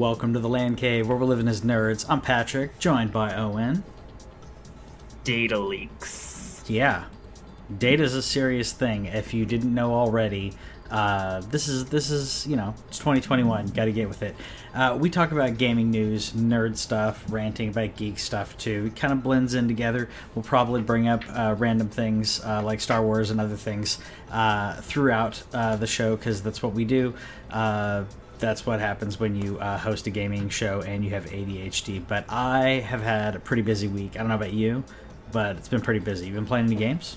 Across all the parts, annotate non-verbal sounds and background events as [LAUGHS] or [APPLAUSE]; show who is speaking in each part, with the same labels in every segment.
Speaker 1: Welcome to the Land Cave, where we're living as nerds. I'm Patrick, joined by Owen.
Speaker 2: data leaks.
Speaker 1: Yeah, data is a serious thing. If you didn't know already, uh, this is this is you know it's 2021. Got to get with it. Uh, we talk about gaming news, nerd stuff, ranting about geek stuff too. It kind of blends in together. We'll probably bring up uh, random things uh, like Star Wars and other things uh, throughout uh, the show because that's what we do. Uh, that's what happens when you uh, host a gaming show and you have ADHD. But I have had a pretty busy week. I don't know about you, but it's been pretty busy. You been playing any games?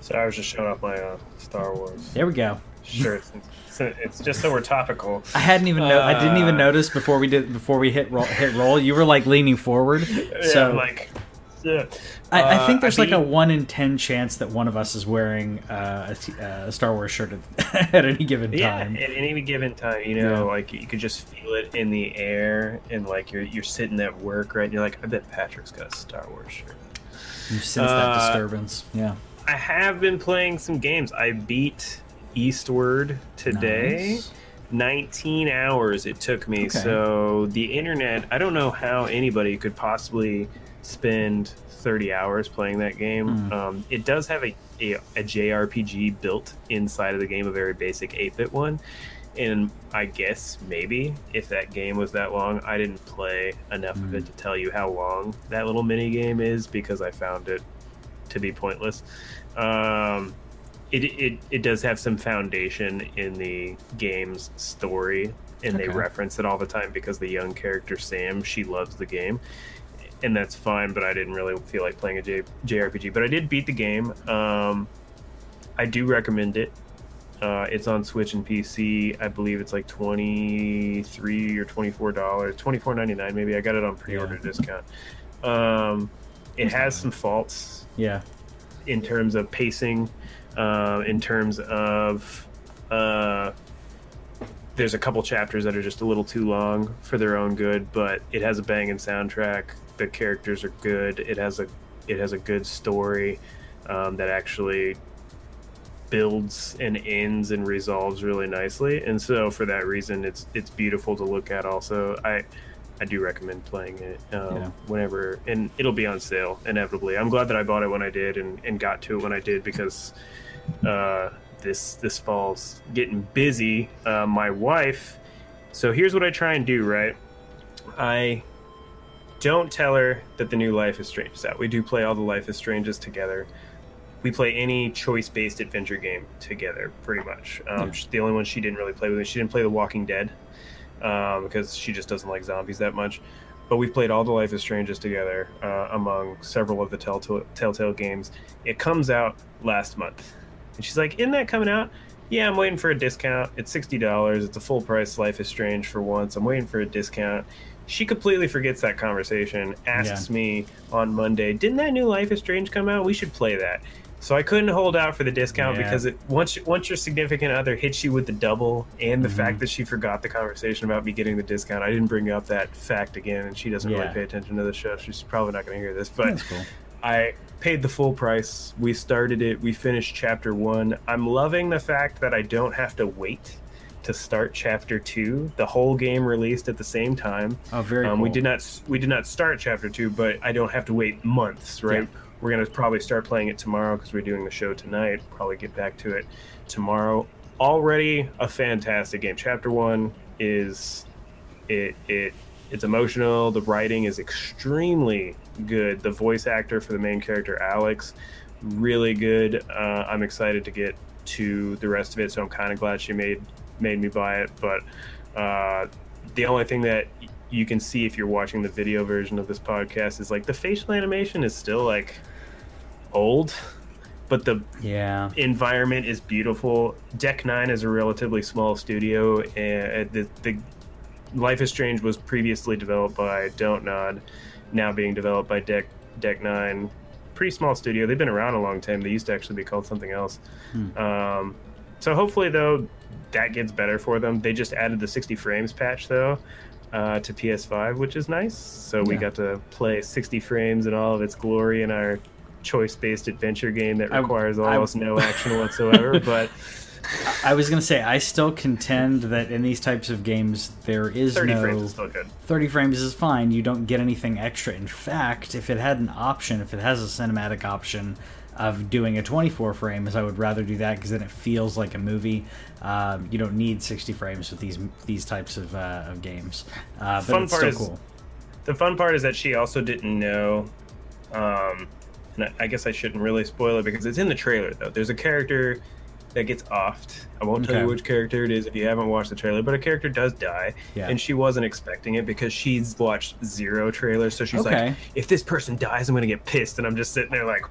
Speaker 2: So I was just showing off my uh, Star Wars
Speaker 1: There we go.
Speaker 2: shirt. It's, it's just so we're topical.
Speaker 1: I hadn't even know. I didn't even
Speaker 2: Uh,
Speaker 1: notice before we did before we hit roll, hit roll. You were like leaning forward, [LAUGHS]
Speaker 2: Yeah,
Speaker 1: so
Speaker 2: like, yeah.
Speaker 1: I, I
Speaker 2: Uh,
Speaker 1: think there's like a one in ten chance that one of us is wearing uh, a, uh, a Star Wars shirt at, [LAUGHS] at any given time.
Speaker 2: Yeah, at any given time, you know,
Speaker 1: Yeah.
Speaker 2: like you could just feel it in the air, and like you're you're sitting at work, right? And you're like, I bet Patrick's got a Star Wars shirt.
Speaker 1: You sense that
Speaker 2: Uh,
Speaker 1: disturbance. Yeah.
Speaker 2: I have been playing some games. I beat Eastward today.
Speaker 1: Nice.
Speaker 2: 19 hours it took me.
Speaker 1: Okay.
Speaker 2: So the internet, I don't know how anybody could possibly spend 30 hours playing that game.
Speaker 1: Mm.
Speaker 2: Um, it does have a, a, a JRPG built inside of the game, a very basic 8 bit one. And I guess maybe if that game was that long, I didn't play enough of
Speaker 1: Mm.
Speaker 2: it to tell you how long that little mini game is because I found it to be pointless. Um, it, it it does have some foundation in the game's story, and they reference it all the time because the young character Sam she loves the game, and that's fine. But I didn't really feel like playing a J, JRPG. But I did beat the game. Um, I do recommend it. Uh, it's on Switch and PC. I believe it's like twenty three or twenty four dollars, twenty four ninety nine maybe. I got it on pre order
Speaker 1: Yeah.
Speaker 2: discount. Um, it has some faults
Speaker 1: Yeah.
Speaker 2: in terms of pacing, uh, in terms of uh, there's a couple chapters that are just a little too long for their own good, but it has a banging soundtrack. The characters are good. It has a it has a good story um, that actually builds and ends and resolves really nicely. And so for that reason, it's it's beautiful to look at. Also, I. I do recommend playing it um,
Speaker 1: Yeah.
Speaker 2: whenever, and it'll be on sale inevitably. I'm glad that I bought it when I did and, and got to it when I did because uh, this this fall's getting busy. Uh, my wife. So here's what I try and do. Right, I don't tell her that the new Life is Strange is out. We do play all the Life is Stranges together. We play any choice-based adventure game together, pretty much. Um,
Speaker 1: Yeah.
Speaker 2: The only one she didn't really play with me, she didn't play The Walking Dead um, because she just doesn't like zombies that much. But we've played all the Life is Stranges together uh, among several of the Telltale, Telltale games. It comes out last month. And she's like, Isn't that coming out? Yeah, I'm waiting for a discount. It's $60. It's a full price Life is Strange for once. I'm waiting for a discount. She completely forgets that conversation, asks me on Monday, Didn't that new Life is Strange come out? We should play that. So I couldn't hold out for the discount
Speaker 1: Yeah.
Speaker 2: because it once once your significant other hits you with the double and the
Speaker 1: Mhm.
Speaker 2: fact that she forgot the conversation about me getting the discount, I didn't bring up that fact again, and she doesn't
Speaker 1: Yeah.
Speaker 2: really pay attention to the show. She's probably not going to hear this, but
Speaker 1: cool.
Speaker 2: I paid the full price. We started it. We finished chapter one. I'm loving the fact that I don't have to wait to start chapter two. The whole game released at the same time.
Speaker 1: Oh, very
Speaker 2: Um,
Speaker 1: cool.
Speaker 2: We did not we did not start chapter two, but I don't have to wait months. Right?
Speaker 1: Yeah.
Speaker 2: We're gonna probably start playing it tomorrow because we're doing the show tonight. Probably get back to it tomorrow. Already a fantastic game. Chapter one is it it it's emotional. The writing is extremely good. The voice actor for the main character, Alex, really good. Uh, I'm excited to get to the rest of it, so I'm kind of glad she made made me buy it. But uh, the only thing that you can see if you're watching the video version of this podcast is like the facial animation is still like old, but the
Speaker 1: Yeah.
Speaker 2: environment is beautiful. Deck Nine is a relatively small studio, and the, the Life is Strange was previously developed by Don't Nod, now being developed by Deck Deck Nine. Pretty small studio. They've been around a long time. They used to actually be called something else.
Speaker 1: Hmm.
Speaker 2: Um, so hopefully, though, that gets better for them. They just added the 60 frames patch though. Uh, to PS5, which is nice. So we
Speaker 1: Yeah.
Speaker 2: got to play 60 frames in all of its glory in our choice-based adventure game that requires
Speaker 1: I-
Speaker 2: almost no [LAUGHS] action whatsoever. But
Speaker 1: I was gonna say I still contend that in these types of games there is
Speaker 2: 30
Speaker 1: no
Speaker 2: frames is still good.
Speaker 1: 30 frames is fine. You don't get anything extra. In fact, if it had an option, if it has a cinematic option of doing a 24 frames, I would rather do that because then it feels like a movie. Um, you don't need 60 frames with these these types of, uh, of games, uh, but
Speaker 2: Fun
Speaker 1: it's
Speaker 2: part
Speaker 1: still
Speaker 2: is-
Speaker 1: cool.
Speaker 2: The fun part is that she also didn't know. Um, and I- guess I shouldn't really spoil it because it's in the trailer though. There's a character that gets offed. I won't tell
Speaker 1: Okay.
Speaker 2: you which character it is if you haven't watched the trailer, but a character does die,
Speaker 1: Yeah.
Speaker 2: and she wasn't expecting it because she's watched zero trailers. So she's
Speaker 1: Okay.
Speaker 2: like, "If this person dies, I'm gonna get pissed," and I'm just sitting there like,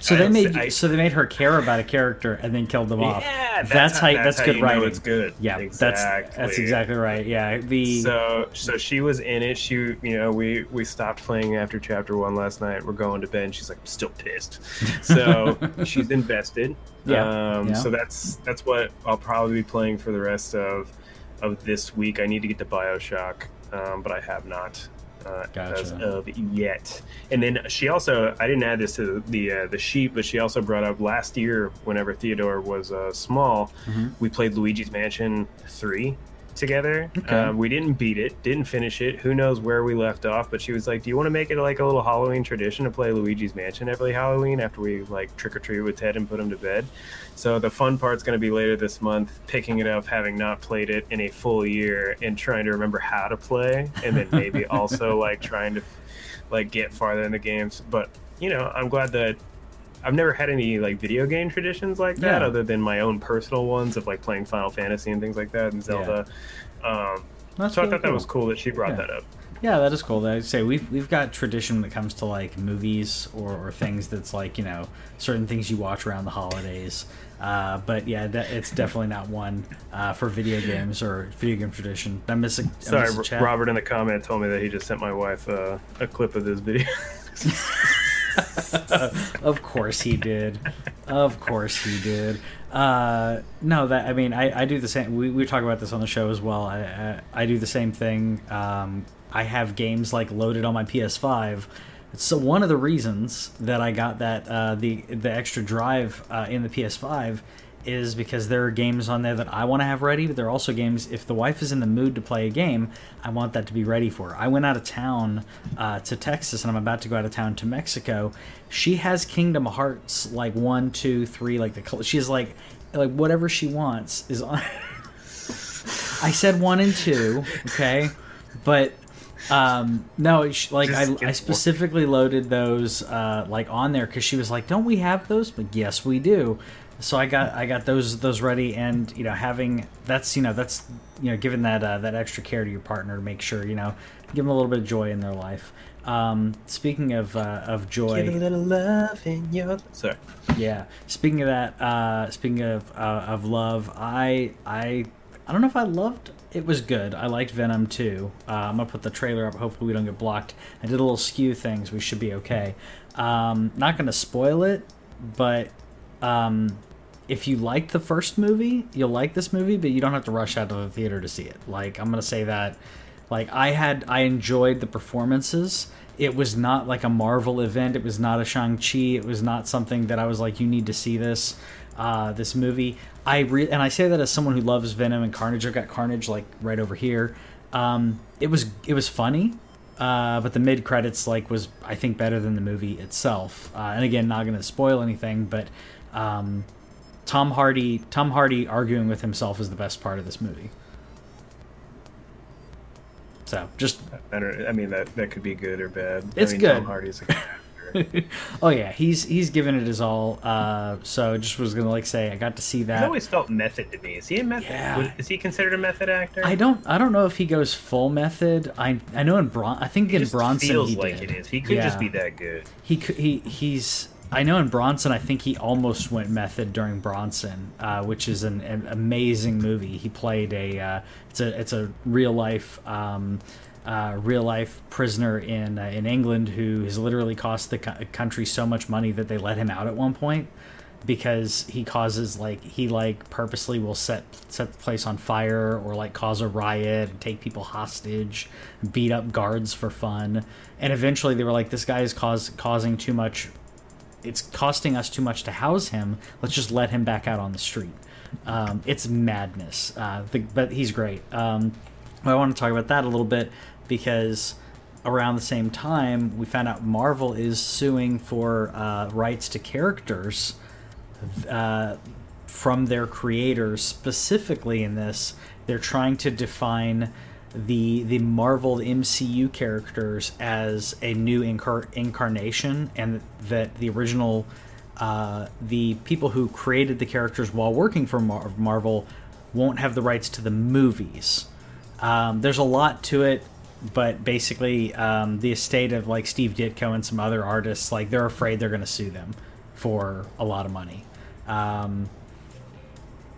Speaker 1: so
Speaker 2: I
Speaker 1: they made
Speaker 2: I-
Speaker 1: so they made her care about a character and then killed them off.
Speaker 2: "Yeah,
Speaker 1: that's, how that's,
Speaker 2: how
Speaker 1: good writing.
Speaker 2: it's good."
Speaker 1: Yeah, that's that's
Speaker 2: Exactly.
Speaker 1: exactly right. Yeah, the
Speaker 2: So, so she was in it. She, you know, we we stopped playing after chapter one last night. We're going to bed. And she's like, still pissed. So [LAUGHS] she's invested.
Speaker 1: Yeah,
Speaker 2: Um,
Speaker 1: yeah.
Speaker 2: So that's that's what I'll probably be playing for the rest of of this week. I need to get to Bioshock, um, but I have not. Uh, as of yet, and then she also I didn't add this to the uh, the sheet, but she also brought up last year whenever Theodore was uh, small,
Speaker 1: Mhm.
Speaker 2: we played Luigi's Mansion three together.
Speaker 1: Okay.
Speaker 2: Um, we didn't beat it, didn't finish it. Who knows where we left off? But she was like, "Do you want to make it like a little Halloween tradition to play Luigi's Mansion every Halloween after we like trick or treat with Ted and put him to bed?" So the fun part's going to be later this month, picking it up, having not played it in a full year, and trying to remember how to play, and then maybe [LAUGHS] also like trying to like get farther in the games. But you know, I'm glad that I've never had any like video game traditions like that,
Speaker 1: Yeah.
Speaker 2: other than my own personal ones of like playing Final Fantasy and things like that, and Zelda. Um,
Speaker 1: That's
Speaker 2: so I thought that was cool that she brought
Speaker 1: Yeah.
Speaker 2: that up.
Speaker 1: Yeah, that is cool. I'd say we've we've got tradition when it comes to like movies or, or things that's like you know certain things you watch around the holidays. Uh, but yeah, that, it's definitely not one uh, for video games or video game tradition. I miss a, I
Speaker 2: Sorry,
Speaker 1: miss a chat.
Speaker 2: Robert in the comment told me that he just sent my wife uh, a clip of this video. [LAUGHS] [LAUGHS] [LAUGHS]
Speaker 1: of course he did. Of course he did. Uh, no, that I mean, I, I do the same. We, we talk about this on the show as well. I I, I do the same thing. Um, I have games like loaded on my PS5. So one of the reasons that I got that uh, the the extra drive uh, in the PS5 is because there are games on there that I want to have ready, but there are also games if the wife is in the mood to play a game, I want that to be ready for. her. I went out of town uh, to Texas, and I'm about to go out of town to Mexico. She has Kingdom Hearts like one, two, three, like the she's like like whatever she wants is on. [LAUGHS] I said one and two, okay, but um no like I, I specifically loaded those uh like on there because she was like don't we have those but yes we do so i got i got those those ready and you know having that's you know that's you know giving that uh, that extra care to your partner to make sure you know give them a little bit of joy in their life um speaking of uh, of joy
Speaker 2: Give a little love in your. Sorry.
Speaker 1: yeah. Speaking of that, uh, speaking of uh, of love, I I I don't know if I loved. It was good. I liked Venom too. Uh, I'm gonna put the trailer up. Hopefully, we don't get blocked. I did a little skew things. We should be okay. Um, not gonna spoil it, but um, if you liked the first movie, you'll like this movie, but you don't have to rush out to the theater to see it. Like I'm gonna say that. Like I had, I enjoyed the performances. It was not like a Marvel event. It was not a Shang Chi. It was not something that I was like, you need to see this, uh, this movie. I re- and I say that as someone who loves Venom and Carnage. I've got Carnage like right over here. Um, it was it was funny, uh, but the mid credits like was I think better than the movie itself. Uh, and again, not going to spoil anything, but um, Tom Hardy Tom Hardy arguing with himself is the best part of this movie. So just
Speaker 2: I don't. I mean that that could be good or bad.
Speaker 1: It's
Speaker 2: I mean,
Speaker 1: good.
Speaker 2: Tom Hardy's a good actor. [LAUGHS]
Speaker 1: oh yeah, he's he's given it his all. Uh, so just was gonna like say I got to see
Speaker 2: He's
Speaker 1: that.
Speaker 2: always felt method to me. Is he a method?
Speaker 1: Yeah.
Speaker 2: Is he considered a method actor?
Speaker 1: I don't I don't know if he goes full method. I I know in Bron I think
Speaker 2: It
Speaker 1: in
Speaker 2: just
Speaker 1: Bronson
Speaker 2: feels
Speaker 1: he
Speaker 2: like
Speaker 1: did.
Speaker 2: it is. He could
Speaker 1: Yeah.
Speaker 2: just be that good.
Speaker 1: He could he he's I know in Bronson I think he almost went method during Bronson, uh, which is an, an amazing movie. He played a uh, it's a it's a real life. Um, uh, real life prisoner in uh, in England who has literally cost the co- country so much money that they let him out at one point because he causes like he like purposely will set set the place on fire or like cause a riot and take people hostage beat up guards for fun and eventually they were like this guy is cause causing too much it's costing us too much to house him let's just let him back out on the street. Um, it's madness. Uh, the, but he's great. Um, I want to talk about that a little bit because around the same time we found out Marvel is suing for uh, rights to characters uh, from their creators. Specifically, in this, they're trying to define the the Marvel MCU characters as a new incar- incarnation, and that the original uh, the people who created the characters while working for Mar- Marvel won't have the rights to the movies. Um, there's a lot to it, but basically, um, the estate of like Steve Ditko and some other artists, like they're afraid they're going to sue them for a lot of money, um,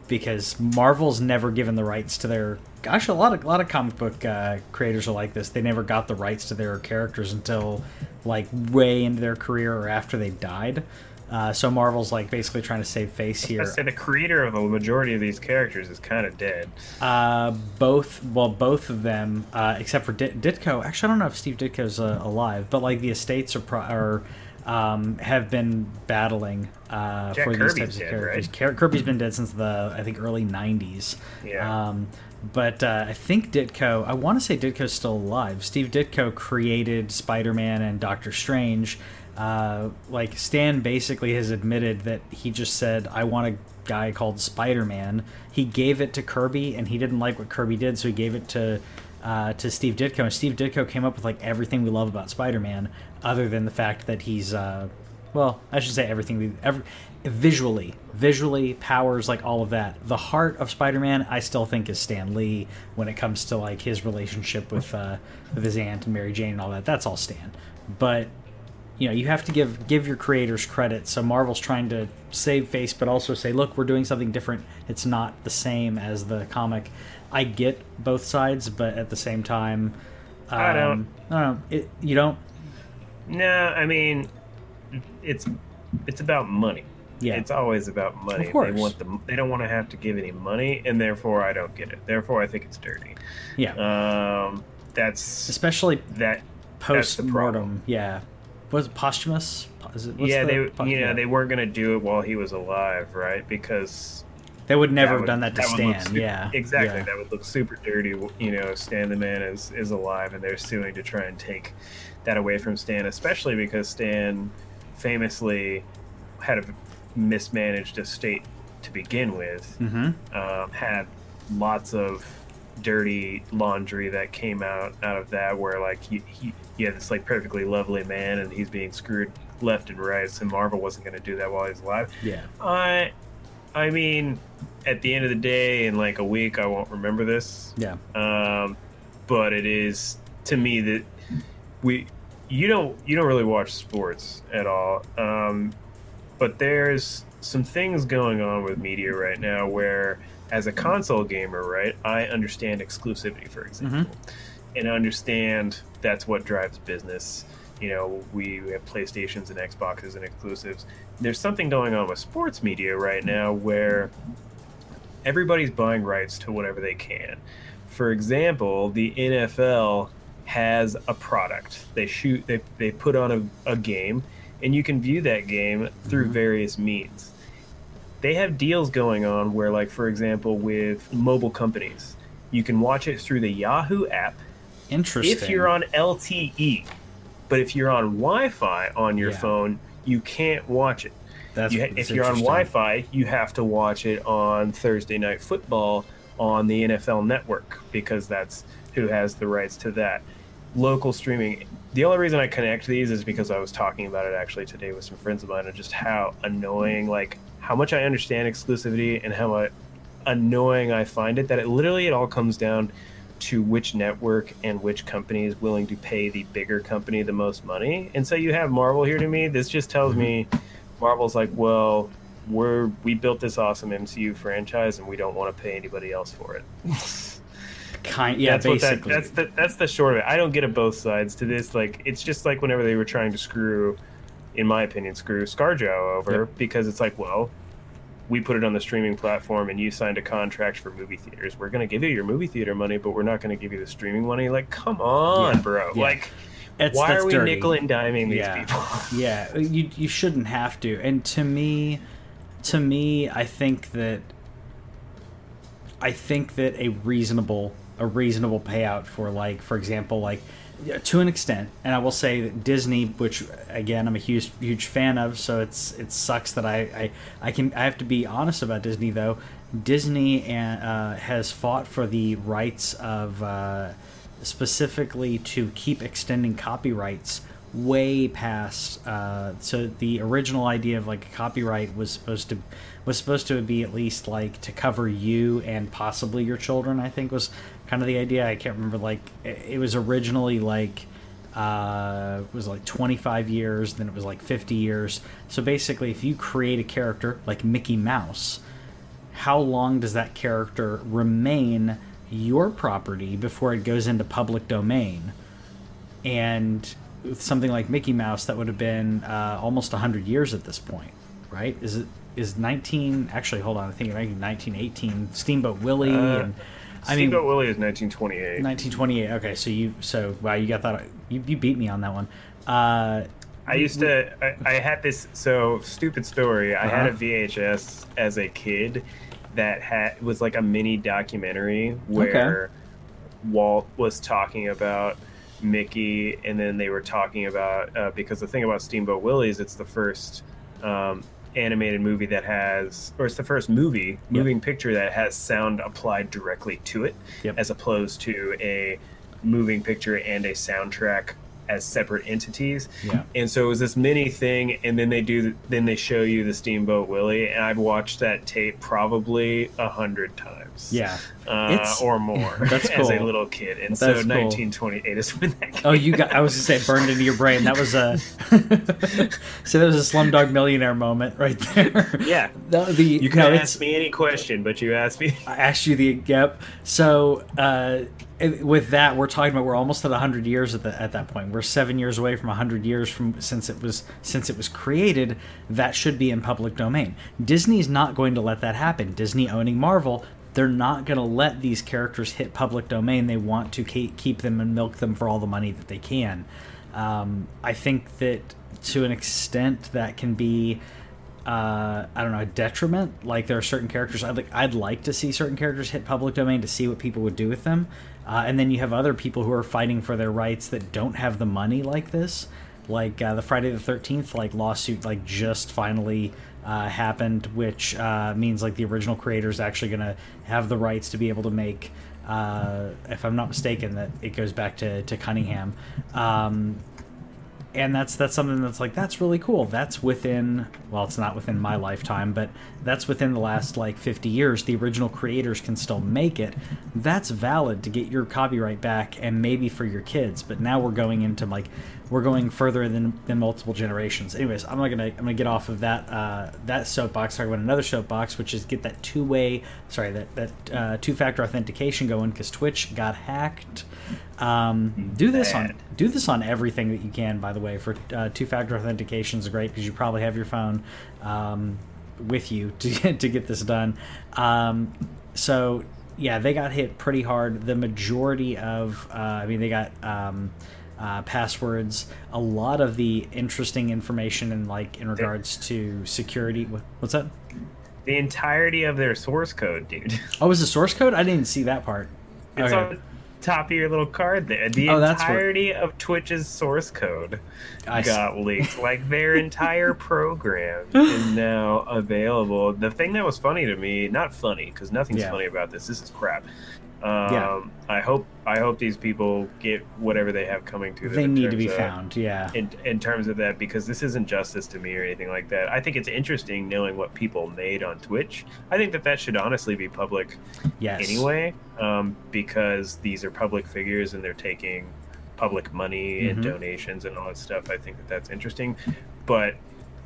Speaker 1: because Marvel's never given the rights to their. Gosh, a lot of a lot of comic book uh, creators are like this. They never got the rights to their characters until like way into their career or after they died. Uh, so Marvel's like basically trying to save face here.
Speaker 2: I say the creator of the majority of these characters is kind of dead.
Speaker 1: Uh, both, well, both of them, uh, except for Dit- Ditko. Actually, I don't know if Steve Ditko's uh, alive, but like the estates are, pro- are um, have been battling uh,
Speaker 2: Jack
Speaker 1: for these
Speaker 2: Kirby's
Speaker 1: types of
Speaker 2: dead,
Speaker 1: characters.
Speaker 2: right?
Speaker 1: Kirby's been dead since the I think early '90s.
Speaker 2: Yeah.
Speaker 1: Um, but uh, I think Ditko. I want to say Ditko's still alive. Steve Ditko created Spider-Man and Doctor Strange. Uh, like Stan basically has admitted that he just said, "I want a guy called Spider-Man." He gave it to Kirby, and he didn't like what Kirby did, so he gave it to uh, to Steve Ditko. And Steve Ditko came up with like everything we love about Spider-Man, other than the fact that he's uh, well, I should say everything every visually, visually powers like all of that. The heart of Spider-Man, I still think is Stan Lee when it comes to like his relationship with uh, with his aunt and Mary Jane and all that. That's all Stan, but you know you have to give give your creators credit so marvel's trying to save face but also say look we're doing something different it's not the same as the comic i get both sides but at the same time um,
Speaker 2: I don't.
Speaker 1: i don't know it, you don't
Speaker 2: No, I mean, it's it's about money.
Speaker 1: Yeah.
Speaker 2: it's always about money.
Speaker 1: Of course.
Speaker 2: They want the they don't want to have to give any money, and therefore I don't get it. Therefore, I think it's dirty.
Speaker 1: yeah
Speaker 2: Um, that's
Speaker 1: especially
Speaker 2: that.
Speaker 1: post
Speaker 2: the
Speaker 1: mortem yeah was it posthumous Is it,
Speaker 2: yeah,
Speaker 1: the
Speaker 2: they
Speaker 1: po-
Speaker 2: you know they weren't gonna do it while he was alive, right? Because
Speaker 1: they would never have
Speaker 2: would-
Speaker 1: done that to
Speaker 2: look
Speaker 1: stan
Speaker 2: su-
Speaker 1: yeah
Speaker 2: exactly.
Speaker 1: yeah.
Speaker 2: That would look super dirty. You know, Stan the Man is is alive, and they're suing to try and take that away from Stan, especially because Stan famously had a mismanaged estate to begin with.
Speaker 1: Mhm.
Speaker 2: Um, had lots of dirty laundry that came out out of that, where like he, he he had this like perfectly lovely man, and he's being screwed left and right. So Marvel wasn't going to do that while he's alive.
Speaker 1: yeah
Speaker 2: I, I mean, at the end of the day, in like a week, I won't remember this.
Speaker 1: yeah
Speaker 2: Um, but it is to me that we, you don't, you don't really watch sports at all. Um, but there's some things going on with media right now where, as a console gamer, right, I understand exclusivity, for example, and understand that's what drives business. You know, we have PlayStations and Xboxes and exclusives. There's something going on with sports media right now where everybody's buying rights to whatever they can. For example, the NFL has a product. They shoot they, they put on a, a game and you can view that game through
Speaker 1: Mhm.
Speaker 2: various means. They have deals going on where like for example with mobile companies, you can watch it through the Yahoo app
Speaker 1: interesting
Speaker 2: if you're on LTE. But if you're on Wi-Fi on your
Speaker 1: Yeah.
Speaker 2: phone, you can't watch it.
Speaker 1: that's,
Speaker 2: You
Speaker 1: that's
Speaker 2: if you're on. Wi-Fi, you have to watch it on Thursday Night Football on the NFL Network because that's who has the rights to that. Local streaming. The only reason I connect these is because I was talking about it actually today with some friends of mine, and just how annoying, like how much I understand exclusivity and how annoying I find it. That it literally it all comes down to which network and which company is willing to pay the bigger company the most money. And so you have Marvel here to me. This just tells mm-hmm. me Marvel's like, well, we're we built this awesome MCU franchise and we don't want to pay anybody else for it. [LAUGHS]
Speaker 1: Kind, yeah,
Speaker 2: that's what that,
Speaker 1: basically.
Speaker 2: that's the that's the short of it. I don't get it both sides to this. Like it's just like whenever they were trying to screw, in my opinion, screw ScarJo over
Speaker 1: Yep.
Speaker 2: because it's like, well, we put it on the streaming platform and you signed a contract for movie theaters. We're gonna give you your movie theater money, but we're not gonna give you the streaming money. Like, come on,
Speaker 1: Yeah.
Speaker 2: bro.
Speaker 1: Yeah.
Speaker 2: Like,
Speaker 1: It's-
Speaker 2: why are we
Speaker 1: dirty.
Speaker 2: nickel and diming these
Speaker 1: yeah.
Speaker 2: people? [LAUGHS]
Speaker 1: yeah, you you shouldn't have to. And to me, to me, I think that I think that a reasonable a reasonable payout for like for example like to an extent. And I will say that Disney which again I'm a huge huge fan of so it's it sucks that I I, I can I have to be honest about Disney though. Disney and, uh, has fought for the rights of uh, specifically to keep extending copyrights way past uh, so the original idea of like a copyright was supposed to was supposed to be at least like to cover you and possibly your children i think was kind of the idea i can't remember like it was originally like uh, it was like 25 years then it was like 50 years so basically if you create a character like mickey mouse how long does that character remain your property before it goes into public domain and with something like Mickey Mouse, that would have been uh, almost 100 years at this point, right? Is it is 19? Actually, hold on, I think 1918. Steamboat Willie,
Speaker 2: Uh,
Speaker 1: and I mean
Speaker 2: Steamboat Willie is 1928.
Speaker 1: 1928. Okay, so you so wow, you got that. You, you beat me on that one. Uh,
Speaker 2: I used to. I, I had this so stupid story. I had a
Speaker 1: Uh-huh.
Speaker 2: VHS as a kid that had was like a mini documentary where Walt was talking about Mickey, and then they were talking about uh, because the thing about Steamboat Willie is it's the first um, animated movie that has, or it's the first movie moving picture that has sound applied directly to it,
Speaker 1: Yep.
Speaker 2: as opposed to a moving picture and a soundtrack as separate entities.
Speaker 1: Yeah.
Speaker 2: And so it was this mini thing, and then they do, then they show you the Steamboat Willie, and I've watched that tape probably a hundred times,
Speaker 1: yeah.
Speaker 2: uh,
Speaker 1: It's-
Speaker 2: or more, [LAUGHS]
Speaker 1: That's [LAUGHS]
Speaker 2: as a little kid. And
Speaker 1: That's
Speaker 2: so
Speaker 1: cool.
Speaker 2: 1928 is when that.
Speaker 1: Oh, you got. I was gonna say burned into your brain. That was a. [LAUGHS] so that was a Slumdog Millionaire moment right there.
Speaker 2: Yeah.
Speaker 1: The, the
Speaker 2: You can
Speaker 1: no,
Speaker 2: ask me any question, but you asked me.
Speaker 1: I asked you the yep. So uh, with that, we're talking about we're almost at hundred years at the, at that point. We're seven years away from hundred years from since it was since it was created. That should be in public domain. Disney's not going to let that happen. Disney owning Marvel. They're not going to let these characters hit public domain. They want to keep them and milk them for all the money that they can. Um, I think that to an extent that can be uh, I don't know, a detriment. Like there are certain characters I'd like, I'd like to see certain characters hit public domain to see what people would do with them, uh, and then you have other people who are fighting for their rights that don't have the money like this. Like uh, the Friday the Thirteenth like lawsuit like just finally uh, happened, which uh, means like the original creator is actually going to have the rights to be able to make. Uh, if I'm not mistaken, that it goes back to to Cunningham. Um, and that's that's something that's like that's really cool that's within well it's not within my lifetime but that's within the last like 50 years the original creators can still make it that's valid to get your copyright back and maybe for your kids but now we're going into like we're going further than, than multiple generations. Anyways i'm not gonna i'm gonna get off of that uh, that soapbox. Talk about another soapbox which is get that two-way sorry that that uh, two-factor authentication going because twitch got hacked. Um, do this on do this on everything that you can by the way for uh, two-factor authentication is great because you probably have your phone um, with you to get, to get this done. Um, so yeah they got hit pretty hard. The majority of uh, i mean they got um, uh, passwords a lot of the interesting information in like in regards to security what's that
Speaker 2: The entirety of their source code, dude. [LAUGHS]
Speaker 1: oh was the source code i didn't see that part
Speaker 2: It's
Speaker 1: Okay.
Speaker 2: on the top of your little card there. The
Speaker 1: Oh, that's what-
Speaker 2: entirety of Twitch's source code
Speaker 1: I
Speaker 2: got leaked. Like their [LAUGHS] entire program is now available. The thing that was funny to me, not funny, because nothing's
Speaker 1: Yeah.
Speaker 2: funny about this. This is crap. Um,
Speaker 1: Yeah.
Speaker 2: I hope I hope these people get whatever they have coming to them.
Speaker 1: They need to be
Speaker 2: of-
Speaker 1: found. Yeah.
Speaker 2: in, in terms of that because this isn't justice to me or anything like that. I think it's interesting knowing what people made on Twitch. I think that that should honestly be public
Speaker 1: Yes.
Speaker 2: anyway, um, because these are public figures and they're taking public money and
Speaker 1: Mhm.
Speaker 2: donations and all that stuff. I think that that's interesting, but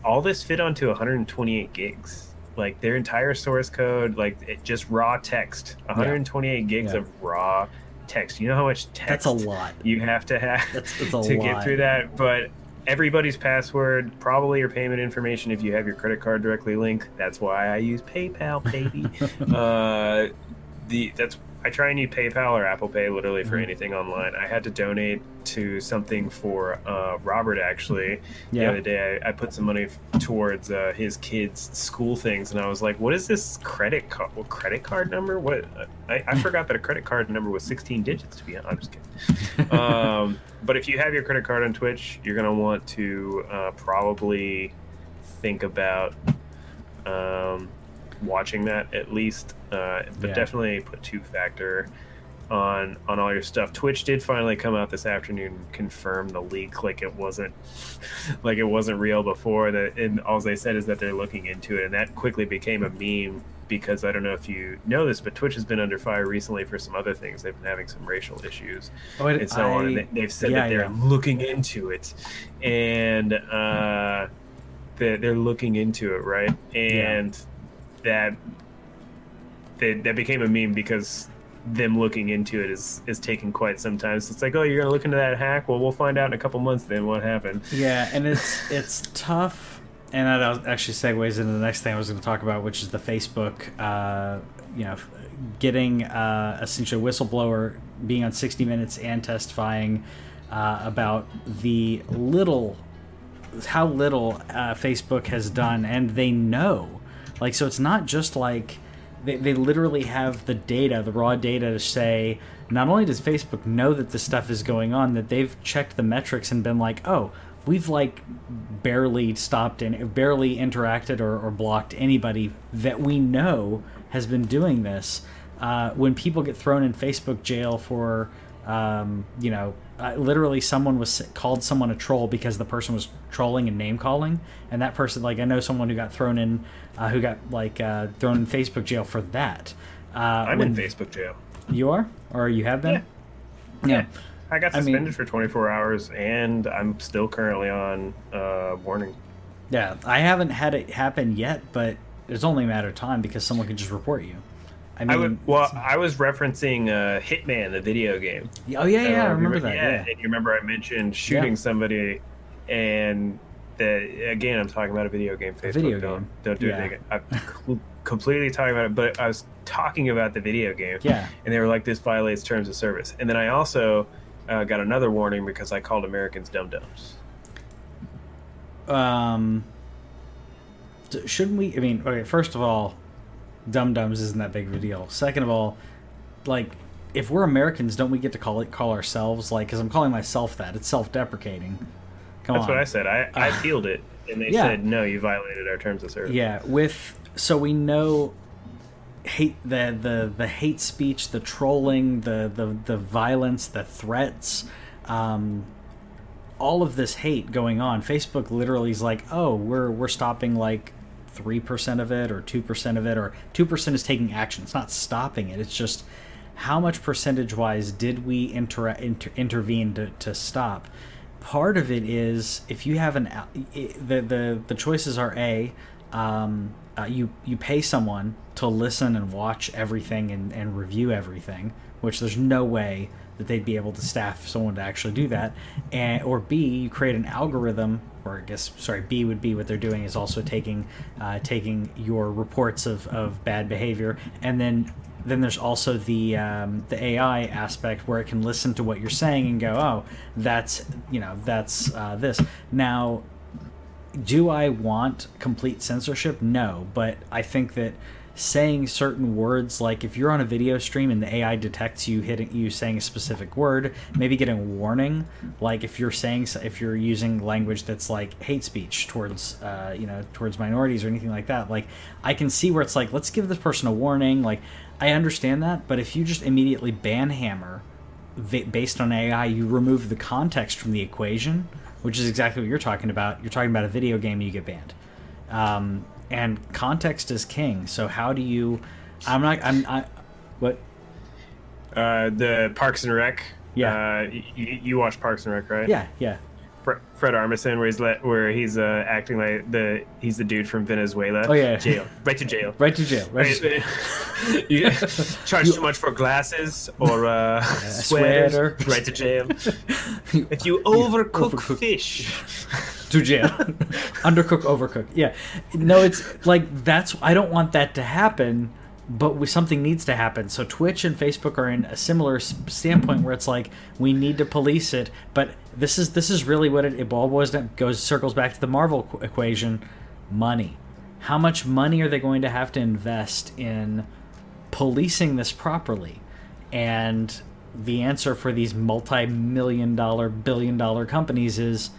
Speaker 2: all this fit onto 128 gigs. Like their entire source code, like it just raw text, 128 gigs
Speaker 1: Yeah.
Speaker 2: of raw text. You know how much text
Speaker 1: That's a lot.
Speaker 2: you have to have
Speaker 1: That's, that's [LAUGHS]
Speaker 2: to
Speaker 1: lot.
Speaker 2: get through that. But everybody's password, probably your payment information if you have your credit card directly linked. That's why I use PayPal, baby. [LAUGHS] uh, the that's I try and use PayPal or Apple Pay literally for
Speaker 1: Mhm.
Speaker 2: anything online. I had to donate to something for uh, Robert actually the other day. I, I put some money f- towards uh, his kids' school things, and I was like, "What is this credit card? What credit card number? What? I, I forgot that a credit card number was 16 digits. To be honest, I'm just kidding. [LAUGHS] um, but if you have your credit card on Twitch, you're gonna want to uh, probably think about um, watching that at least. Uh, but
Speaker 1: Yeah.
Speaker 2: definitely put two factor on on all your stuff. Twitch did finally come out this afternoon and confirm the leak, like it wasn't [LAUGHS] like it wasn't real before. That and all they said is that they're looking into it, and that quickly became a meme because I don't know if you know this, but Twitch has been under fire recently for some other things. They've been having some racial issues
Speaker 1: Oh,
Speaker 2: and so on. And
Speaker 1: I-
Speaker 2: they, they've said
Speaker 1: yeah,
Speaker 2: that they're
Speaker 1: yeah.
Speaker 2: looking into it, and uh, they're, they're looking into it, right? And that that that became a meme because them looking into it is is taking quite some time. So it's like, oh, you're gonna look into that hack? Well, we'll find out in a couple months then what happened.
Speaker 1: Yeah, and it's [LAUGHS] it's tough, and that actually segues into the next thing I was going to talk about, which is the Facebook, uh, you know, getting uh, essentially a whistleblower being on 60 Minutes and testifying uh, about the little, how little uh, Facebook has done, and they know, like, so it's not just like. They, they literally have the data, the raw data to say not only does Facebook know that this stuff is going on, that they've checked the metrics and been like, oh, we've like barely stopped and barely interacted or, or blocked anybody that we know has been doing this. Uh, when people get thrown in Facebook jail for, um, you know, uh, literally someone was called someone a troll because the person was trolling and name calling, and that person, like, I know someone who got thrown in, uh, who got like uh, thrown in Facebook jail for that. Uh,
Speaker 2: I'm
Speaker 1: when
Speaker 2: in Facebook jail.
Speaker 1: You are, or you have been?
Speaker 2: Yeah.
Speaker 1: Yeah.
Speaker 2: I got
Speaker 1: I mean-
Speaker 2: suspended for 24 hours, and I'm still currently on uh, warning.
Speaker 1: Yeah, I haven't had it happen yet, but it's only a matter of time because someone could just report you. I mean,
Speaker 2: I would. Well, I was referencing uh, Hitman, the video game.
Speaker 1: oh yeah, yeah, I
Speaker 2: Uh,
Speaker 1: remember that. Yeah,
Speaker 2: and you remember I mentioned shooting
Speaker 1: Yeah.
Speaker 2: somebody, and the, again, I'm talking about a video game. Facebook,
Speaker 1: video
Speaker 2: don't,
Speaker 1: game.
Speaker 2: don't do
Speaker 1: Yeah.
Speaker 2: it again. I'm cl- completely talking about it, but I was talking about the video game,
Speaker 1: yeah,
Speaker 2: and they were like, "This violates terms of service." And then I also uh, got another warning because I called Americans dum dums.
Speaker 1: um, shouldn't we? I mean, okay. First of all, Dum Dums isn't that big of a deal. Second of all, like if we're Americans, don't we get to call it call ourselves like? Because I'm calling myself that. It's self-deprecating. Come
Speaker 2: That's
Speaker 1: on.
Speaker 2: what I said. I, I [SIGHS] appealed it, and they
Speaker 1: Yeah.
Speaker 2: said, "No, you violated our terms of service."
Speaker 1: Yeah, with so we know hate the the the hate speech, the trolling, the the the violence, the threats, um, all of this hate going on. Facebook literally is like, oh, we're we're stopping like three percent of it or two percent of it or two percent is taking action. It's not stopping it. It's just how much percentage wise did we inter- inter- intervene to, to stop? Part of it is if you have an the the the choices are a um, uh, you you pay someone to listen and watch everything and, and review everything, which there's no way that they'd be able to staff someone to actually do that, and or B you create an algorithm, or I guess sorry B would be what they're doing is also taking uh, taking your reports of, of bad behavior and then then there's also the um, the AI aspect where it can listen to what you're saying and go, oh, that's you know that's uh, this. Now, do I want complete censorship? No, but I think that saying certain words like if you're on a video stream and the AI detects you hitting you saying a specific word, maybe getting a warning. Like if you're saying if you're using language that's like hate speech towards uh, you know towards minorities or anything like that. Like I can see where it's like let's give this person a warning. Like I understand that, but if you just immediately ban Hammer based on AI, you remove the context from the equation, which is exactly what you're talking about. You're talking about a video game, you get banned. Um, and context is king. So how do you? I'm not. I'm. I, what?
Speaker 2: Uh, the Parks and Rec.
Speaker 1: Yeah.
Speaker 2: Uh, you, you watch Parks and Rec, right?
Speaker 1: Yeah. Yeah.
Speaker 2: Fred Armisen, where he's let, where he's uh, acting like the he's the dude from Venezuela.
Speaker 1: Oh yeah,
Speaker 2: jail, right to jail,
Speaker 1: right to jail. Right
Speaker 2: to [LAUGHS] you charge you, too much for glasses or uh, [LAUGHS] sweater, right to jail. [LAUGHS] if you overcook, overcook. fish,
Speaker 1: to jail. [LAUGHS] Undercook, overcook. Yeah, no, it's like that's. I don't want that to happen but something needs to happen. So Twitch and Facebook are in a similar standpoint where it's like we need to police it, but this is this is really what it, it all boils down goes circles back to the Marvel equation, money. How much money are they going to have to invest in policing this properly? And the answer for these multi-million dollar, billion dollar companies is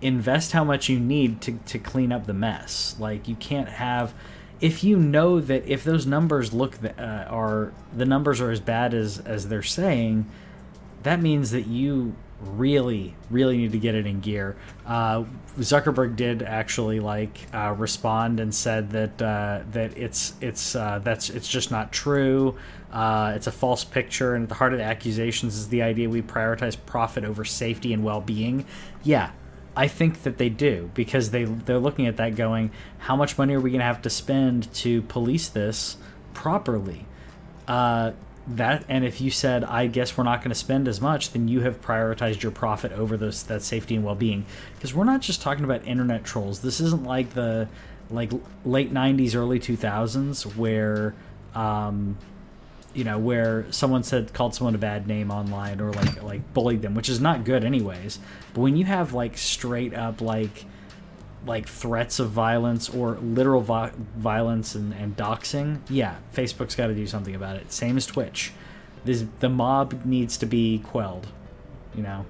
Speaker 1: invest how much you need to, to clean up the mess. Like you can't have if you know that if those numbers look uh, are the numbers are as bad as as they're saying, that means that you really really need to get it in gear. Uh, Zuckerberg did actually like uh, respond and said that uh, that it's it's uh, that's it's just not true. Uh, it's a false picture, and at the heart of the accusations is the idea we prioritize profit over safety and well being. Yeah, I think that they do because they they're looking at that going, how much money are we going to have to spend to police this properly? Uh, that and if you said, I guess we're not going to spend as much, then you have prioritized your profit over those that safety and well being. Because we're not just talking about internet trolls. This isn't like the like late '90s, early 2000s where. Um, you know where someone said called someone a bad name online or like like bullied them which is not good anyways. But when you have like straight up like like threats of violence or literal vi- violence and, and doxing yeah facebook's got to do something about it. Same as twitch. This the mob needs to be quelled you know?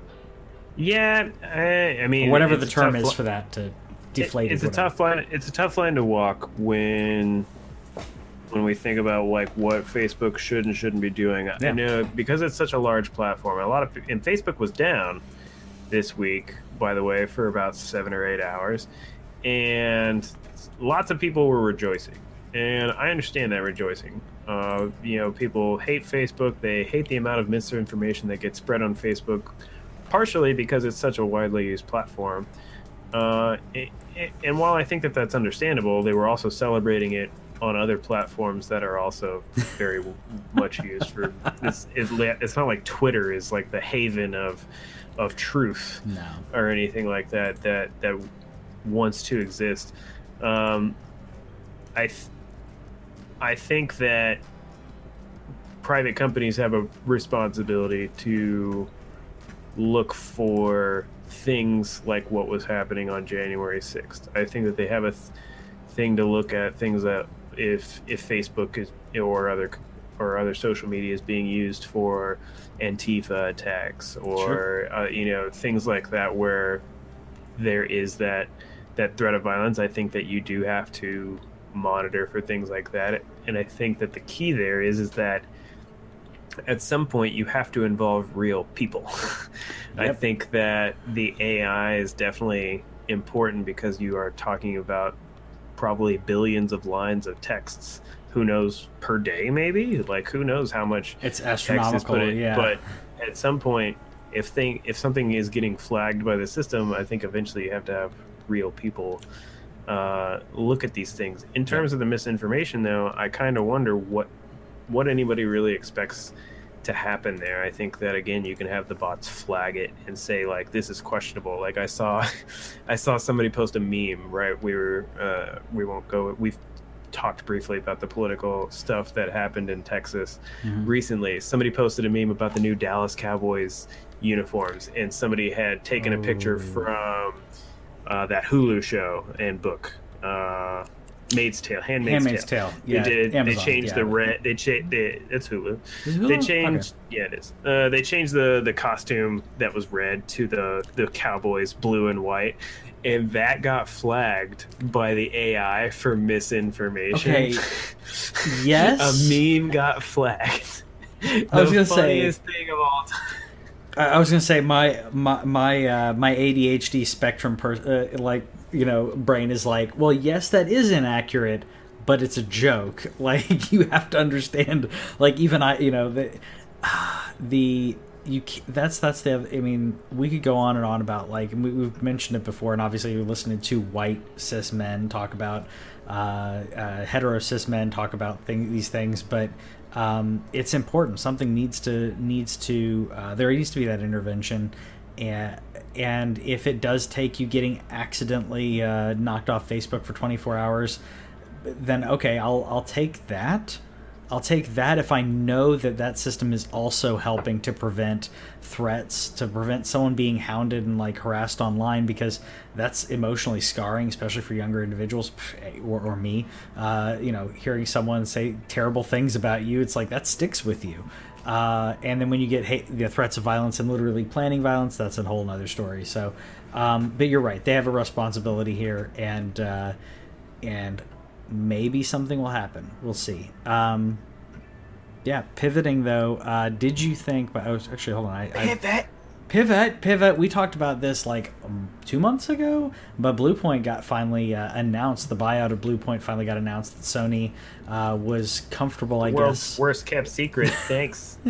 Speaker 2: Yeah i, I mean
Speaker 1: or whatever the term is li- for that to deflate
Speaker 2: it, it's a tough line it's a tough line to walk when when we think about like what Facebook should and shouldn't be doing. Yeah. I know because it's such a large platform. A lot of and Facebook was down this week, by the way, for about seven or eight hours, and lots of people were rejoicing, and I understand that rejoicing. Uh, you know, people hate Facebook. They hate the amount of misinformation that gets spread on Facebook, partially because it's such a widely used platform. Uh, and while I think that that's understandable, they were also celebrating it on other platforms that are also very much used for [LAUGHS] it's, it's not like twitter is like the haven of of truth
Speaker 1: no.
Speaker 2: or anything like that that that wants to exist um i th- i think that private companies have a responsibility to look for things like what was happening on January 6th. I think that they have a th- thing to look at things that if if Facebook is or other or other social media is being used for Antifa attacks or sure. uh, you know things like that where there is that that threat of violence. I think that you do have to monitor for things like that, and I think that the key there is is that at some point you have to involve real people. [LAUGHS] yep. I think that the AI is definitely important because you are talking about probably billions of lines of texts. Who knows per day? Maybe like who knows how much
Speaker 1: it's astronomical. Text is put in.
Speaker 2: Yeah, but at some point, if thing if something is getting flagged by the system, I think eventually you have to have real people uh, look at these things. In terms of the misinformation, though, I kind of wonder what what anybody really expects to happen there. I think that again, you can have the bots flag it and say like this is questionable. Like I saw, [LAUGHS] I saw somebody post a meme. Right, we were uh, we won't go. We've talked briefly about the political stuff that happened in Texas mm-hmm. recently. Somebody posted a meme about the new Dallas Cowboys uniforms, and somebody had taken a picture oh. from uh, that Hulu show and book. Uh, Maid's Tale, Handmaid's,
Speaker 1: Handmaid's
Speaker 2: Tale.
Speaker 1: Tale. Yeah,
Speaker 2: they did.
Speaker 1: Amazon,
Speaker 2: they changed
Speaker 1: yeah.
Speaker 2: the red. They changed. It's Hulu.
Speaker 1: Is
Speaker 2: They
Speaker 1: Hulu?
Speaker 2: changed. Yeah, it is. Uh, they changed the the costume that was red to the the Cowboys blue and white, and that got flagged by the AI for misinformation.
Speaker 1: Okay. Yes. [LAUGHS]
Speaker 2: a meme got flagged.
Speaker 1: I was gonna say-
Speaker 2: funniest thing of all time.
Speaker 1: I was gonna say my my my uh, my ADHD spectrum per uh, like you know brain is like well yes that is inaccurate but it's a joke. [LAUGHS] Like you have to understand like even I you know the [SIGHS] the you that's that's the I mean we could go on and on about like we, we've mentioned it before and obviously you're listening to white cis men talk about uh, uh, hetero cis men talk about thing, these things but um, it's important. Something needs to needs to uh, there needs to be that intervention and if it does take you getting accidentally uh, knocked off Facebook for 24 hours then okay I'll I'll take that I'll take that if I know that that system is also helping to prevent threats, to prevent someone being hounded and like harassed online, because that's emotionally scarring, especially for younger individuals or, or me. Uh, you know, hearing someone say terrible things about you, it's like that sticks with you. Uh, and then when you get hate, the threats of violence and literally planning violence, that's a whole nother story. So, um, but you're right; they have a responsibility here, and uh, and maybe something will happen. We'll see. Um, yeah, pivoting though. Uh, did you think? But I was actually hold on. I, I,
Speaker 2: Pivot.
Speaker 1: Pivot, pivot. We talked about this like um, two months ago, but Bluepoint got finally uh, announced. The buyout of Bluepoint finally got announced. That Sony uh, was comfortable, I
Speaker 2: World's
Speaker 1: guess.
Speaker 2: worst kept secret. [LAUGHS] Thanks. [LAUGHS]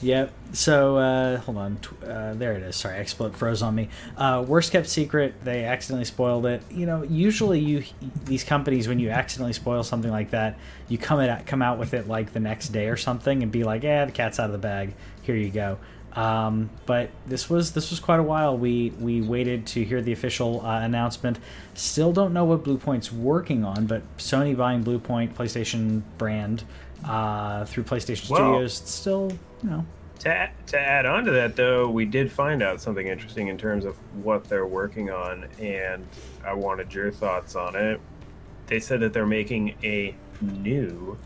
Speaker 1: Yep. So uh, hold on. Uh, there it is. Sorry, XSplit froze on me. Uh, worst kept secret. They accidentally spoiled it. You know, usually you these companies when you accidentally spoil something like that, you come at come out with it like the next day or something and be like, "Yeah, the cat's out of the bag. Here you go." Um, but this was this was quite a while. We we waited to hear the official uh, announcement. Still don't know what Bluepoint's working on, but Sony buying Bluepoint PlayStation brand uh, through PlayStation
Speaker 2: Well-
Speaker 1: Studios. Still you know
Speaker 2: to, to add on to that, though, we did find out something interesting in terms of what they're working on, and I wanted your thoughts on it. They said that they're making a new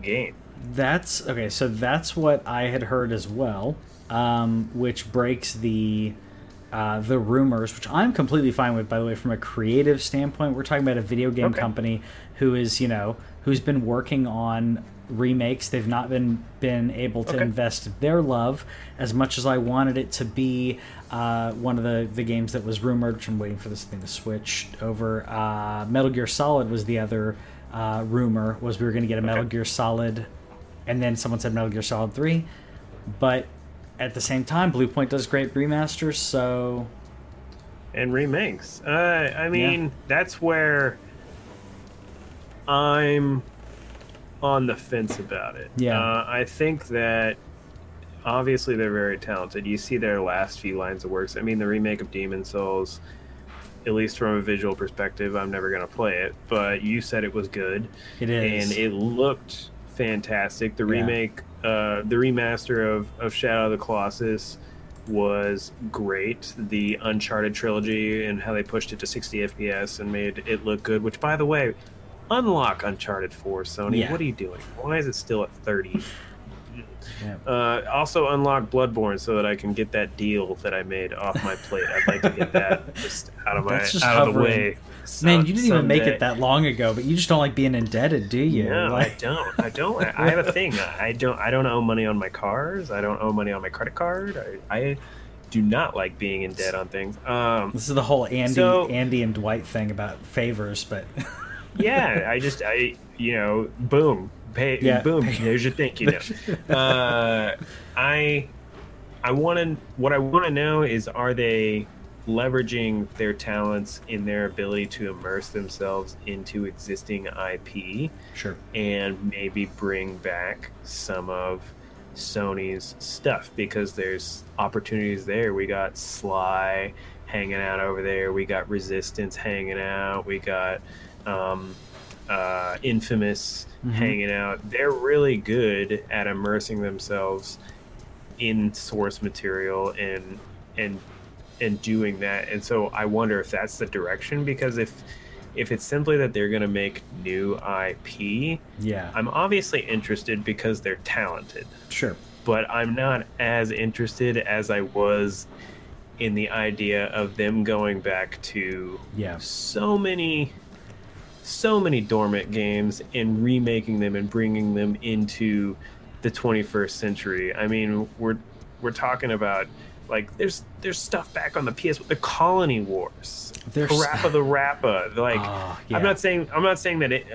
Speaker 2: game.
Speaker 1: That's okay. So that's what I had heard as well, um, which breaks the uh, the rumors, which I'm completely fine with. By the way, from a creative standpoint, we're talking about a video game
Speaker 2: Okay.
Speaker 1: company who is you know who's been working on remakes. They've not been been able to
Speaker 2: Okay.
Speaker 1: invest their love as much as I wanted it to be. Uh, one of the the games that was rumored, which I'm waiting for this thing to switch over. Uh, Metal Gear Solid was the other uh, rumor was we were going to get a Metal
Speaker 2: Okay.
Speaker 1: Gear Solid, and then someone said Metal Gear Solid Three, but at the same time, Bluepoint does great remasters, so
Speaker 2: and remakes. Uh, I mean, that's where I'm on the fence about it.
Speaker 1: Yeah.
Speaker 2: Uh, I think that obviously they're very talented. You see their last few lines of works. I mean, the remake of Demon Souls, at least from a visual perspective, I'm never going to play it, but you said it was good
Speaker 1: it is.
Speaker 2: and it looked fantastic. The
Speaker 1: Yeah.
Speaker 2: remake, uh, the remaster of, of Shadow of the Colossus was great. The Uncharted trilogy and how they pushed it to 60 FPS and made it look good. Which, by the way, unlock Uncharted 4, Sony.
Speaker 1: Yeah.
Speaker 2: What are you doing? Why is it still at 30?
Speaker 1: Yeah.
Speaker 2: Uh, also unlock Bloodborne so that I can get that deal that I made off my plate. I'd like to get that [LAUGHS] just out of my out of the
Speaker 1: hovering. Man, you didn't even make it that long ago, but you just don't like being indebted, do you?
Speaker 2: No, I don't. I don't. I have a thing. [LAUGHS] I don't. I don't owe money on my cars. I don't owe money on my credit card. I, I do not like being in debt on things. Um,
Speaker 1: This is the whole Andy,
Speaker 2: So-
Speaker 1: Andy and Dwight thing about favors, but [LAUGHS]
Speaker 2: yeah, I just, I, you know, boom, pay,
Speaker 1: Yeah.
Speaker 2: boom. There's your thank you note. [LAUGHS] uh, I, I want to. What I want to know is, are they leveraging their talents in their ability to immerse themselves into existing IP?
Speaker 1: sure.
Speaker 2: and maybe bring back some of Sony's stuff because there's opportunities there. We got Sly hanging out over there. We got Resistance hanging out. We got um, uh, Infamous
Speaker 1: Mhm.
Speaker 2: hanging out. They're really good at immersing themselves in source material and and and doing that. And so I wonder if that's the direction because if If it's simply that they're going to make new IP,
Speaker 1: Yeah.
Speaker 2: I'm obviously interested because they're talented,
Speaker 1: sure.
Speaker 2: but I'm not as interested as I was in the idea of them going back to
Speaker 1: Yeah.
Speaker 2: so many so many dormant games and remaking them and bringing them into the 21st century. I mean, we're we're talking about like there's there's stuff back on the PS the Colony Wars,
Speaker 1: There's-
Speaker 2: PaRappa the Rapper. Like
Speaker 1: Ah, yeah.
Speaker 2: I'm not saying I'm not saying that it,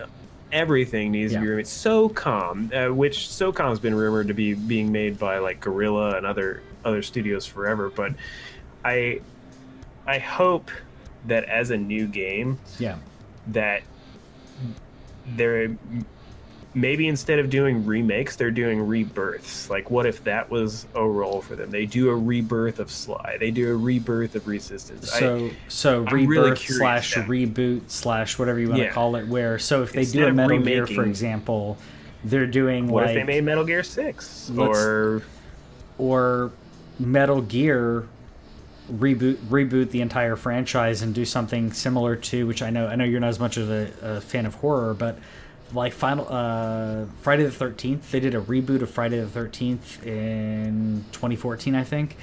Speaker 2: everything needs to be
Speaker 1: Yeah.
Speaker 2: remade. SOCOM, uh, which SOCOM's been rumored to be being made by like Guerrilla and other other studios forever, but I I hope that as a new game
Speaker 1: Yeah.
Speaker 2: that they're maybe instead of doing remakes they're doing rebirths like what if that was a role for them they do a rebirth of sly they do a rebirth of resistance I-
Speaker 1: So so
Speaker 2: I'm
Speaker 1: rebirth
Speaker 2: really
Speaker 1: slash
Speaker 2: now.
Speaker 1: reboot slash whatever you want to call it. Where so if they
Speaker 2: Instead
Speaker 1: do a Metal Gear, for example, they're doing
Speaker 2: what
Speaker 1: like
Speaker 2: if they made metal gear 6 or
Speaker 1: or Metal Gear reboot reboot the entire franchise and do something similar to which I know I know you're not as much of a, a fan of horror, but like final uh, Friday the Thirteenth, they did a reboot of Friday the Thirteenth in 2014, I think,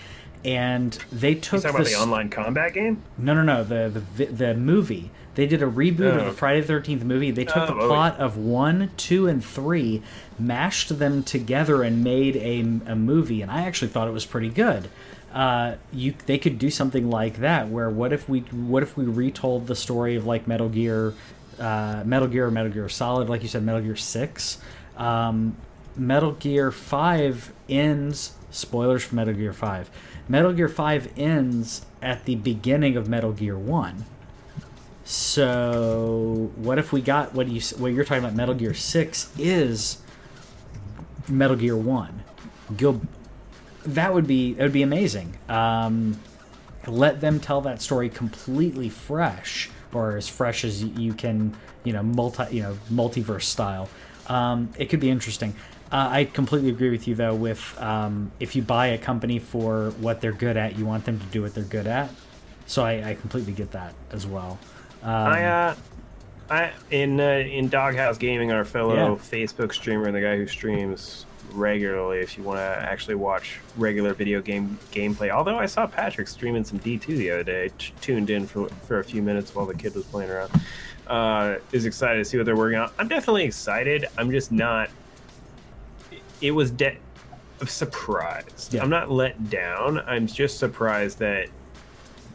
Speaker 1: and they
Speaker 2: you
Speaker 1: took
Speaker 2: talking about the online combat game
Speaker 1: no, no, no. The the the movie. They did a reboot of
Speaker 2: Oh.
Speaker 1: the Friday the Thirteenth movie. They took
Speaker 2: Oh,
Speaker 1: the
Speaker 2: oh,
Speaker 1: plot of one, two, and three, mashed them together, and made a, a movie. And I actually thought it was pretty good. Uh, you they could do something like that. Where what if we what if we retold the story of like Metal Gear, uh, Metal Gear, or Metal Gear Solid, like you said, Metal Gear Six. Um, Metal Gear Five ends. Spoilers for Metal Gear Five. Metal Gear Five ends at the beginning of Metal Gear One. So what if we got what you what you're talking about? Metal Gear Six is Metal Gear One. That would be that would be amazing. Um, let them tell that story completely fresh, or as fresh as you can, you know, multi, you know, multiverse style. Um, it could be interesting. Uh, I completely agree with you though. With um, if you buy a company for what they're good at, you want them to do what they're good at. So I, I completely get that as well. Um,
Speaker 2: I uh I in uh, in Doghouse Gaming, our fellow
Speaker 1: Yeah.
Speaker 2: Facebook streamer and the guy who streams regularly. If you want to actually watch regular video game gameplay, although I saw Patrick streaming some D2 the other day, t- tuned in for for a few minutes while the kid was playing around. Uh, is excited to see what they're working on. I'm definitely excited. I'm just not. It was de- surprised.
Speaker 1: Yeah.
Speaker 2: I'm not let down. I'm just surprised that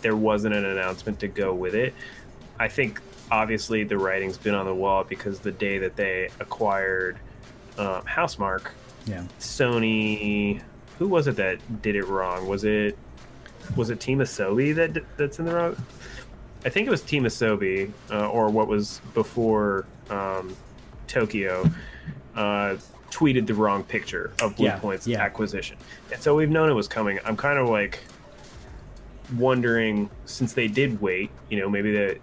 Speaker 2: there wasn't an announcement to go with it. I think obviously the writing's been on the wall because the day that they acquired um, Housemarque,
Speaker 1: yeah.
Speaker 2: Sony, who was it that did it wrong? Was it was it Team Asobi that that's in the wrong? I think it was Team Asobi, uh, or what was before um, Tokyo, uh, tweeted the wrong picture of Blue
Speaker 1: Yeah,
Speaker 2: Point's
Speaker 1: yeah.
Speaker 2: acquisition, and so we've known it was coming. I'm kind of like wondering since they did wait, you know, maybe the,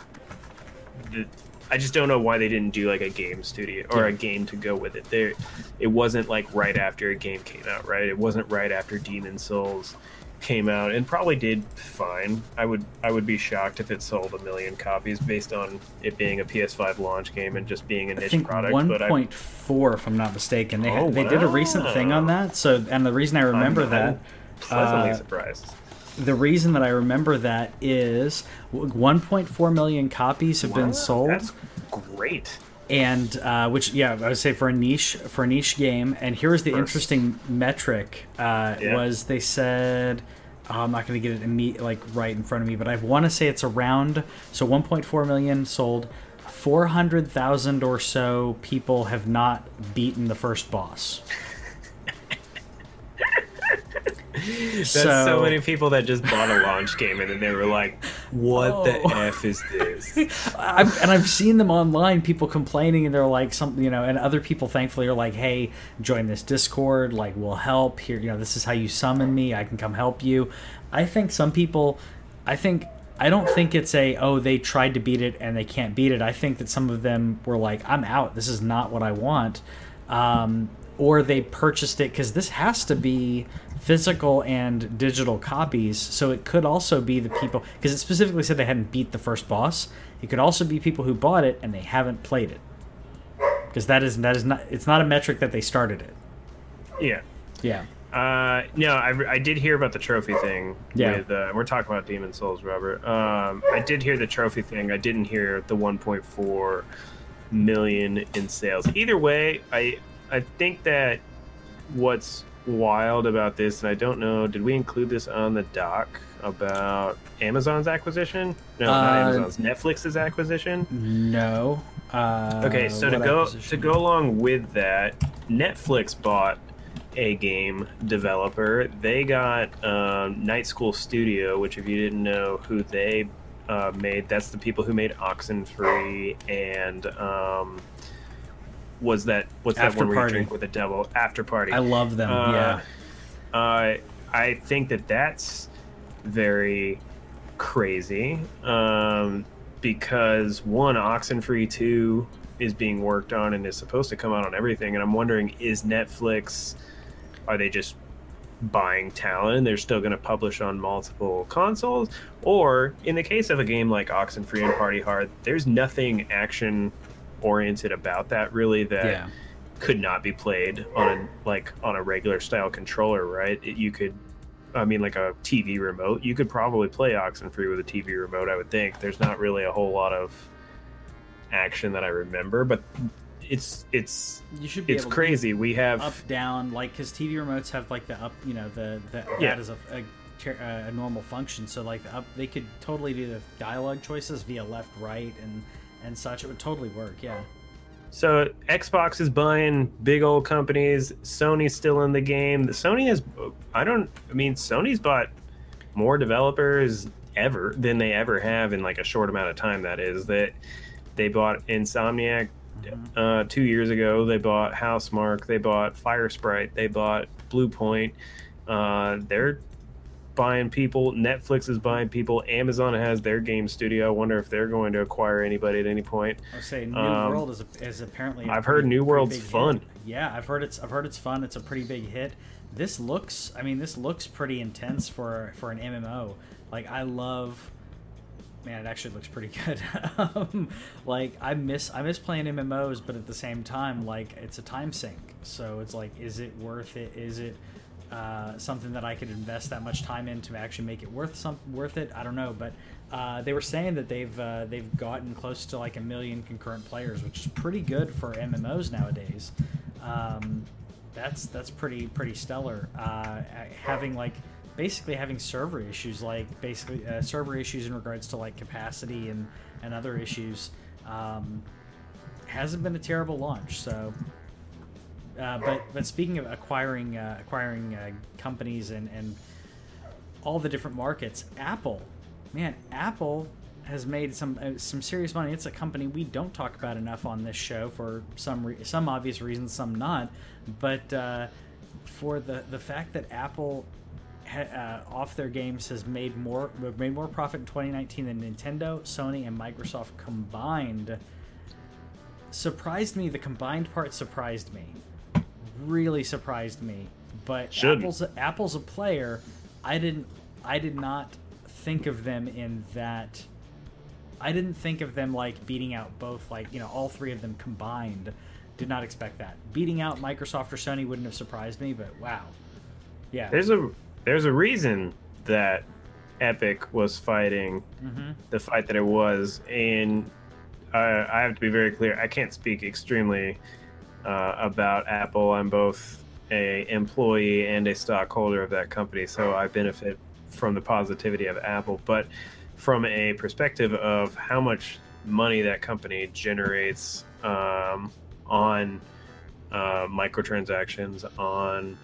Speaker 2: the I just don't know why they didn't do like a game studio or a game to go with it. There, it wasn't like right after a game came out, right? It wasn't right after Demon Souls came out, and probably did fine. I would I would be shocked if it sold a million copies based on it being a PS5 launch game and just being a niche
Speaker 1: think
Speaker 2: product.
Speaker 1: one
Speaker 2: I,
Speaker 1: point if I'm not mistaken. They
Speaker 2: Oh,
Speaker 1: they did a recent thing on that. So, and the reason I remember
Speaker 2: I'm-
Speaker 1: that,
Speaker 2: I'm pleasantly
Speaker 1: uh,
Speaker 2: surprised.
Speaker 1: The reason that I remember that is 1.4 million copies have been
Speaker 2: Wow,
Speaker 1: sold,
Speaker 2: That's great.
Speaker 1: and uh, which yeah, I would say for a niche for a niche game. And here's the
Speaker 2: First.
Speaker 1: interesting metric: uh,
Speaker 2: Yeah.
Speaker 1: was they said. oh, I'm not going to get it imme- like right in front of me, but I want to say it's around so 1.4 million sold. 400,000 or so people have not beaten the first boss.
Speaker 2: That's so, many people that just bought a launch game and then they were like, "What the
Speaker 1: Oh. [LAUGHS]
Speaker 2: f is this?"
Speaker 1: I've, and I've seen them online, people complaining, and they're like, some, you know, and other people thankfully are like, hey, join this Discord, like, we'll help. Here, you know, this is how you summon me. I can come help you. I think some people, I think, I don't think it's a, oh, they tried to beat it and they can't beat it. I think that some of them were like, I'm out. This is not what I want. Um, or they purchased it because this has to be physical and digital copies. So it could also be the people because it specifically said they hadn't beat the first boss. It could also be people who bought it and they haven't played it because that is that is not it's not a metric that they started it.
Speaker 2: Yeah.
Speaker 1: Yeah.
Speaker 2: Uh, no, I, I did hear about the trophy thing.
Speaker 1: Yeah.
Speaker 2: With, uh, we're talking about Demon Souls, Robert. Um, I did hear the trophy thing. I didn't hear the 1.4 million in sales. Either way, I I think that what's wild about this, and I don't know, did we include this on the doc about Amazon's acquisition? No, not
Speaker 1: Uh,
Speaker 2: Amazon's. Netflix's acquisition.
Speaker 1: No. Uh,
Speaker 2: Okay, so to go to go along with that, Netflix bought a game developer. They got um, Night School Studio, which, if you didn't know who they uh, made, that's the people who made Oxenfree and um, was that what's that
Speaker 1: After
Speaker 2: one where
Speaker 1: Party.
Speaker 2: drink with the devil? After Party.
Speaker 1: I love them.
Speaker 2: Uh,
Speaker 1: yeah.
Speaker 2: Uh, I think that that's very crazy um, because one, Oxenfree two is being worked on and is supposed to come out on everything, and I'm wondering is Netflix are they just buying talent they're still going to publish on multiple consoles or in the case of a game like Oxenfree and Party Hard there's nothing action oriented about that really that
Speaker 1: Yeah.
Speaker 2: could not be played on a, like on a regular style controller, right? It, you could, I mean, like a TV remote. You could probably play Oxenfree with a TV remote. I would think. There's not really a whole lot of action that I remember, but it's it's
Speaker 1: You should be
Speaker 2: it's crazy. We have
Speaker 1: up down like because TV remotes have like the up you know the, the
Speaker 2: Yeah.
Speaker 1: that is a, a, a normal function so like the up they could totally do the dialogue choices via left right and and such it would totally work yeah
Speaker 2: So Xbox is buying big old companies. Sony's still in the game. The Sony has, I don't, I mean, Sony's bought more developers ever than they ever have in like a short amount of time. That is that they bought Insomniac uh, two years ago. They bought Housemarque. They bought Firesprite. They bought Bluepoint. Uh, they're buying people. Netflix is buying people. Amazon has their game studio. I wonder if they're going to acquire anybody at any point.
Speaker 1: I would say New
Speaker 2: Um,
Speaker 1: World is, a, is apparently.
Speaker 2: I've heard New World's
Speaker 1: big hit.
Speaker 2: fun.
Speaker 1: Yeah, I've heard it's. I've heard it's fun. It's a pretty big hit. This looks. I mean, this looks pretty intense for for an MMO. Like I love. Man, it actually looks pretty [LAUGHS] good. um, like I miss I miss playing MMOs, but at the same time, like it's a time sink. So it's like, is it worth it? Is it uh, something that I could invest that much time in to actually make it worth some worth it? I don't know, but uh, they were saying that they've uh, they've gotten close to like a million concurrent players, which is pretty good for MMOs nowadays. Um, that's that's pretty pretty stellar. Uh, having like basically having server issues, like basically uh, server issues in regards to like capacity and and other issues, um, hasn't been a terrible launch. So uh, but but speaking of acquiring uh, acquiring uh, companies and and all the different markets, Apple, man, Apple has made some uh, some serious money. It's a company we don't talk about enough on this show for some re- some obvious reasons, some not. But uh, for the the fact that Apple off their games has made more made more profit in 2019 than Nintendo, Sony, and Microsoft combined surprised me. The combined part surprised me, really surprised me. But
Speaker 2: Should.
Speaker 1: Apple's Apple's a player. I didn't. I did not think of them in that. I didn't think of them like beating out both, like you know, all three of them combined. Did not expect that. Beating out Microsoft or Sony wouldn't have surprised me, but wow, yeah.
Speaker 2: There's a there's a reason that Epic was fighting
Speaker 1: hmm
Speaker 2: the fight that it was, and uh, I have to be very clear. I can't speak extremely uh, about Apple. I'm both a employee and a stockholder of that company, so I benefit from the positivity of Apple. But from a perspective of how much money that company generates um, on uh, microtransactions, on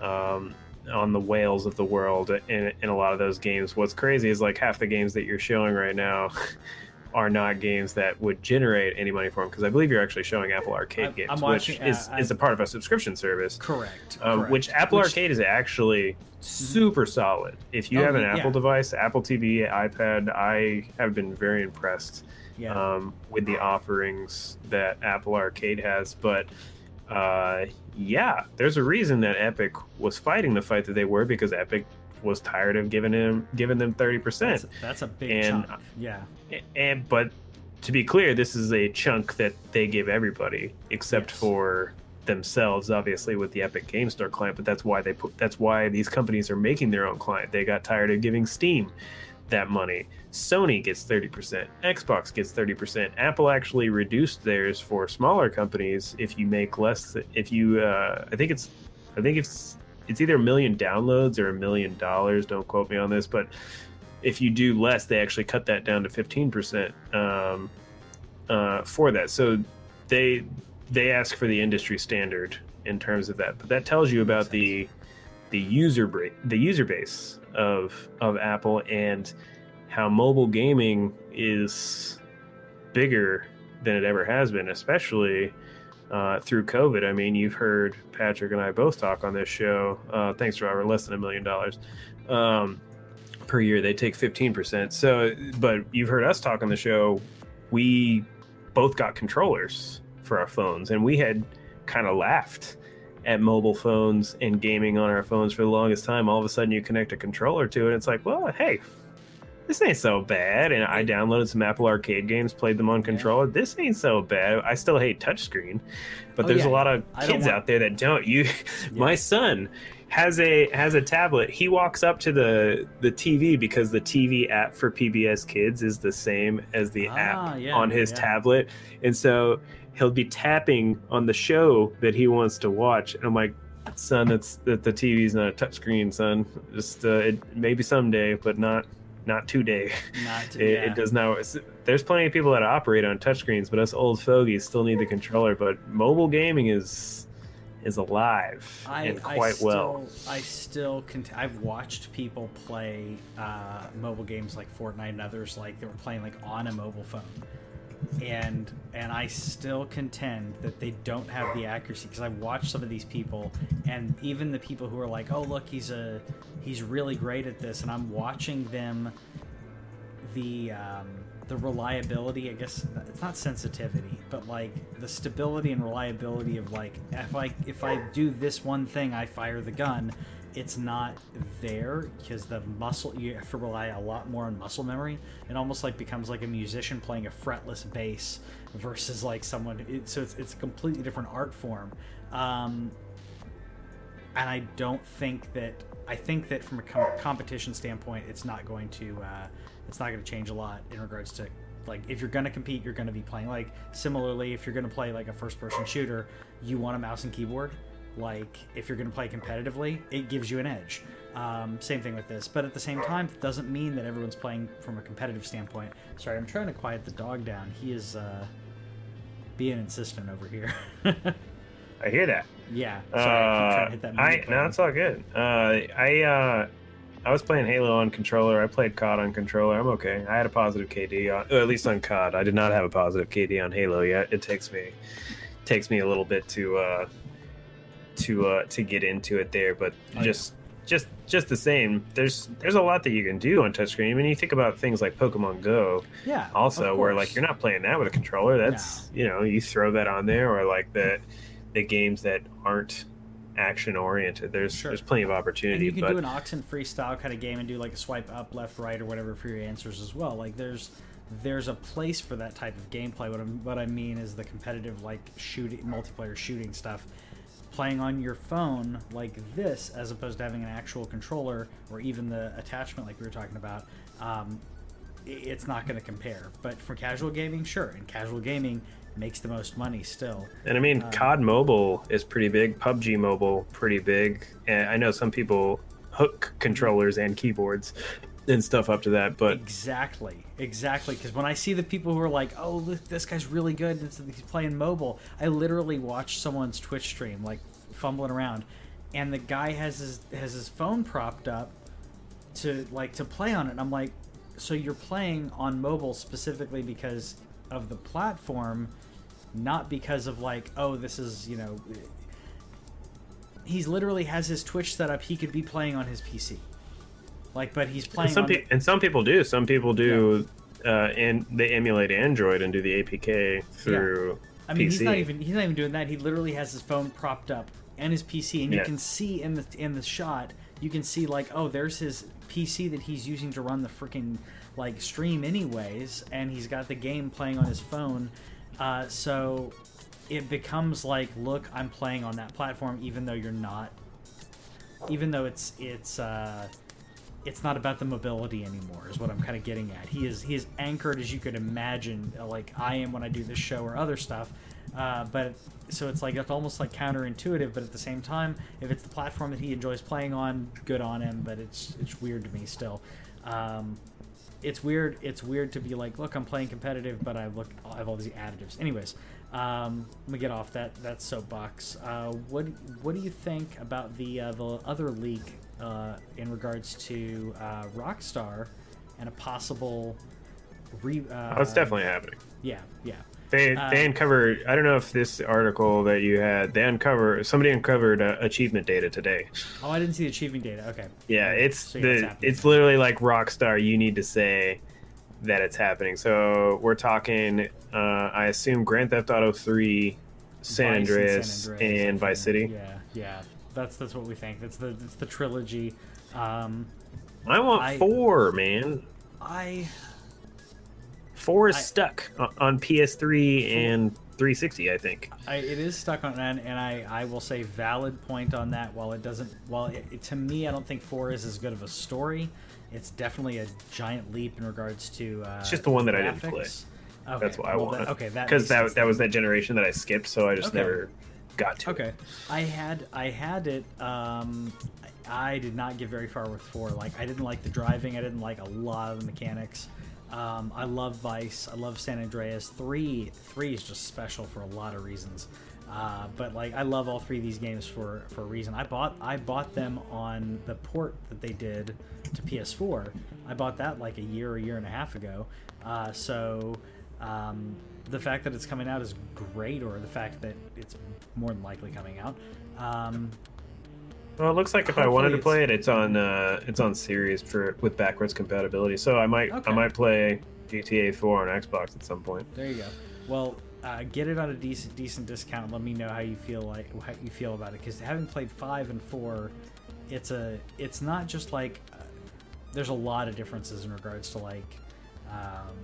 Speaker 2: um, on the whales of the world in, in a lot of those games. What's crazy is like half the games that you're showing right now [LAUGHS] are not games that would generate any money for them because I believe you're actually showing Apple Arcade
Speaker 1: I'm-
Speaker 2: games,
Speaker 1: I'm watching-
Speaker 2: which is,
Speaker 1: uh,
Speaker 2: is a part of a subscription service.
Speaker 1: correct.
Speaker 2: Um,
Speaker 1: correct.
Speaker 2: which Apple
Speaker 1: Which-
Speaker 2: Arcade is actually super solid. If you
Speaker 1: Oh,
Speaker 2: have an
Speaker 1: yeah.
Speaker 2: Apple device, Apple TV, iPad, I have been very impressed
Speaker 1: Yeah.
Speaker 2: um, with the offerings that Apple Arcade has. But uh, yeah, there's a reason that Epic was fighting the fight that they were because Epic was tired of giving him giving them thirty percent.
Speaker 1: That's, that's a big
Speaker 2: And-
Speaker 1: chunk. Yeah.
Speaker 2: And but to be clear, this is a chunk that they give everybody except
Speaker 1: Yes.
Speaker 2: for themselves, obviously with the Epic Game Store client. But that's why they put that's why these companies are making their own client. They got tired of giving Steam that money. Sony gets 30%, Xbox gets 30%. Apple actually reduced theirs for smaller companies if you make less if you uh, I think it's I think it's it's either a million downloads or a million dollars, don't quote me on this, but if you do less, they actually cut that down to 15% um, uh, for that. So they they ask for the industry standard in terms of that. But that tells you about the the user bra- the user base of of Apple and how mobile gaming is bigger than it ever has been, especially uh, through COVID. I mean, you've heard Patrick and I both talk on this show. Uh, thanks, Robert. Less than a million dollars um, per year. They take fifteen percent. So, but you've heard us talk on the show. We both got controllers for our phones, and we had kind of laughed at mobile phones and gaming on our phones for the longest time. All of a sudden, you connect a controller to it, and it's like, well, hey, this ain't so bad. And I downloaded some Apple Arcade games, played them on controller. This ain't so bad. I still hate touchscreen, but
Speaker 1: Oh,
Speaker 2: there's
Speaker 1: yeah.
Speaker 2: a lot of kids
Speaker 1: want-
Speaker 2: out there that don't. You, [LAUGHS] my son has a has a tablet. He walks up to the the TV because the TV app for PBS Kids is the same as the
Speaker 1: Ah,
Speaker 2: app
Speaker 1: yeah,
Speaker 2: on his
Speaker 1: yeah.
Speaker 2: tablet, and so he'll be tapping on the show that he wants to watch. And I'm like, son, that's that the TV's not a touchscreen, son. Just uh, it, maybe someday, but not not today.
Speaker 1: Not to, [LAUGHS]
Speaker 2: It,
Speaker 1: yeah.
Speaker 2: it does not. There's plenty of people that operate on touchscreens, but us old fogies still need the controller. But mobile gaming is is alive
Speaker 1: I,
Speaker 2: and
Speaker 1: I
Speaker 2: quite
Speaker 1: still,
Speaker 2: well.
Speaker 1: I still cont- I've watched people play uh, mobile games like Fortnite and others like they were playing like on a mobile phone, and and I still contend that they don't have the accuracy because I've watched some of these people and even the people who are like, oh look, he's a he's really great at this, and I'm watching them the um, the reliability. I guess it's not sensitivity, but like the stability and reliability of like if I if I do this one thing, I fire the gun. It's not there because the muscle you have to rely a lot more on muscle memory. It almost like becomes like a musician playing a fretless bass versus like someone. It, so it's, it's a completely different art form. Um, and I don't think that I think that from a com- competition standpoint, it's not going to uh, it's not going to change a lot in regards to like if you're going to compete, you're going to be playing like similarly if you're going to play like a first person shooter, you want a mouse and keyboard. Like if you're going to play competitively, it gives you an edge. Um, same thing with this, but at the same time, it doesn't mean that everyone's playing from a competitive standpoint. Sorry, I'm trying to quiet the dog down. He is uh, being insistent over here. [LAUGHS]
Speaker 2: I hear that.
Speaker 1: yeah, sorry, I keep trying to
Speaker 2: Uh,
Speaker 1: hit that.
Speaker 2: I no, it's all good. Uh, I uh, I was playing Halo on controller. I played COD on controller. I'm okay. I had a positive KD on, or at least on COD. I did not have a positive KD on Halo yet. It takes me takes me a little bit to uh, to uh, to get into it there, but
Speaker 1: Oh, yeah.
Speaker 2: just just just the same. There's there's a lot that you can do on touchscreen. I mean, you think about things like Pokemon Go
Speaker 1: Yeah.
Speaker 2: also where like you're not playing that with a controller that's you know you throw that on there or like the the games that aren't action oriented there's
Speaker 1: Sure.
Speaker 2: there's plenty of
Speaker 1: And
Speaker 2: opportunity
Speaker 1: you can
Speaker 2: but
Speaker 1: do an Oxenfree style kind of game and do like a swipe up, left, right, or whatever for your answers as well. Like there's there's a place for that type of gameplay. What, I'm, what I mean is the competitive like shooting multiplayer shooting stuff. Playing on your phone like this, as opposed to having an actual controller or even the attachment like we were talking about, um, it's not going to compare. But for casual gaming, sure, and casual gaming makes the most money still.
Speaker 2: and i mean
Speaker 1: um,
Speaker 2: cod mobile is pretty big pubg mobile pretty big and i know some people hook controllers and keyboards and stuff up to that but
Speaker 1: Exactly, exactly. Because when I see the people who are like, "Oh, look, this guy's really good," and he's playing mobile, I literally watch someone's Twitch stream, like fumbling around, and the guy has his has his phone propped up to like to play on it. And I'm like, so you're playing on mobile specifically because of the platform, not because of like, oh, this is you know. He's literally has his Twitch set up. He could be playing on his PC. Like, but he's playing
Speaker 2: and some, pe- and some people do some people do uh, and they emulate android and do the apk through
Speaker 1: I mean, he's not
Speaker 2: PC.
Speaker 1: even he's not even doing that. He literally has his phone propped up and his PC, and you can see in the in the shot, you can see like, oh, there's his PC that he's using to run the freaking like stream, anyways, and he's got the game playing on his phone. Uh, so it becomes like, look, I'm playing on that platform, even though you're not. Even though it's it's. Uh, it's not about the mobility anymore is what i'm kind of getting at. He is he is anchored as you could imagine uh, like i am when i do this show or other stuff uh, but so it's like it's almost like counterintuitive but at the same time if it's the platform that he enjoys playing on good on him but it's it's weird to me still. Um, it's weird it's weird to be like look i'm playing competitive but i look i have all these additives. Anyways um, let me get off that that soapbox. Uh, what what do you think about the uh, the other leak uh, in regards to uh, Rockstar and a possible re. Uh,
Speaker 2: Oh, it's definitely happening.
Speaker 1: Yeah, yeah.
Speaker 2: They
Speaker 1: Uh,
Speaker 2: they uncovered. I don't know if this article that you had. They uncover somebody uncovered uh, achievement data today.
Speaker 1: Oh, I didn't see the achieving data. Okay.
Speaker 2: Yeah, it's
Speaker 1: So, yeah,
Speaker 2: the it's literally like Rockstar. You need to say that it's happening. So we're talking. Uh, I assume Grand Theft Auto Three, San
Speaker 1: Vice and
Speaker 2: Andreas, and, Vice City.
Speaker 1: Yeah, yeah. That's that's what we think. That's the that's the trilogy. Um,
Speaker 2: I want
Speaker 1: I-
Speaker 2: four, man.
Speaker 1: I
Speaker 2: Four is
Speaker 1: I-
Speaker 2: stuck on PS3 and 360. I think.
Speaker 1: I, it is stuck on and, and I, I will say valid point on that while it doesn't while it, it- to me I don't think 4 is as good of a story it's definitely a giant leap in regards to uh,
Speaker 2: It's just the one that I didn't
Speaker 1: play Okay,
Speaker 2: That's what I
Speaker 1: well,
Speaker 2: want.
Speaker 1: that- okay that
Speaker 2: because
Speaker 1: makes
Speaker 2: that that was that generation that I skipped, so I just
Speaker 1: Okay.
Speaker 2: never got to. it.
Speaker 1: Okay, I had I had it. Um, I did not get very far with four. Like I didn't like the driving. I didn't like a lot of the mechanics. Um, I love Vice. I love San Andreas. Three three is just special for a lot of reasons. Uh, but like I love all three of these games for for a reason. I bought I bought them on the port that they did to PS4. I bought that like a year a year and a half ago. Uh, so um, the fact that it's coming out is great, or the fact that it's more than likely coming out. Um,
Speaker 2: Well, it looks like if I wanted to play it, it's on uh, it's on Series for with backwards compatibility. So I might
Speaker 1: Okay.
Speaker 2: I might play GTA 4 on Xbox at some point.
Speaker 1: there you go. Well, uh, get it on a decent decent discount. Let me know how you feel like how you feel about it. Because having played five and four, it's a it's not just like uh, there's a lot of differences in regards to like. Um,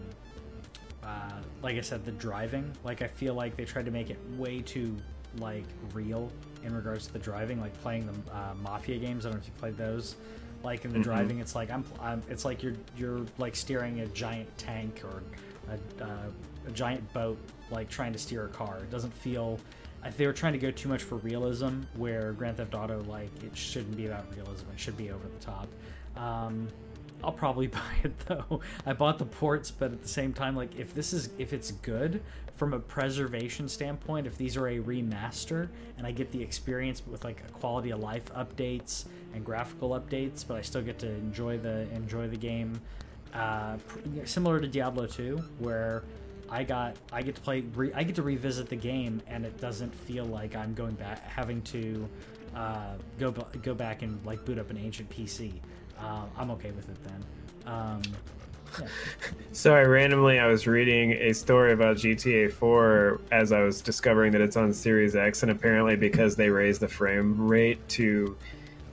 Speaker 1: uh, like I said, the driving. Like I feel like they tried to make it way too like real in regards to the driving. Like playing the uh, Mafia games. I don't know if you played those. Like in the
Speaker 2: Mhm.
Speaker 1: driving, it's like I'm, I'm. It's like you're you're like steering a giant tank or a, uh, a giant boat, like trying to steer a car. It doesn't feel. They were trying to go too much for realism, where Grand Theft Auto, like, it shouldn't be about realism. It should be over the top. Um, I'll probably [LAUGHS] buy it though. I bought the ports, but at the same time, like if this is if it's good from a preservation standpoint, if these are a remaster and I get the experience with like a quality of life updates and graphical updates, but I still get to enjoy the enjoy the game, uh, similar to Diablo 2, where I got I get to play re, I get to revisit the game and it doesn't feel like I'm going back having to uh, go go back and like boot up an ancient PC. Uh, I'm okay with it then. Um, yeah.
Speaker 2: Sorry, randomly I was reading a story about GTA 4 as I was discovering that it's on Series X, and apparently because they raised the frame rate to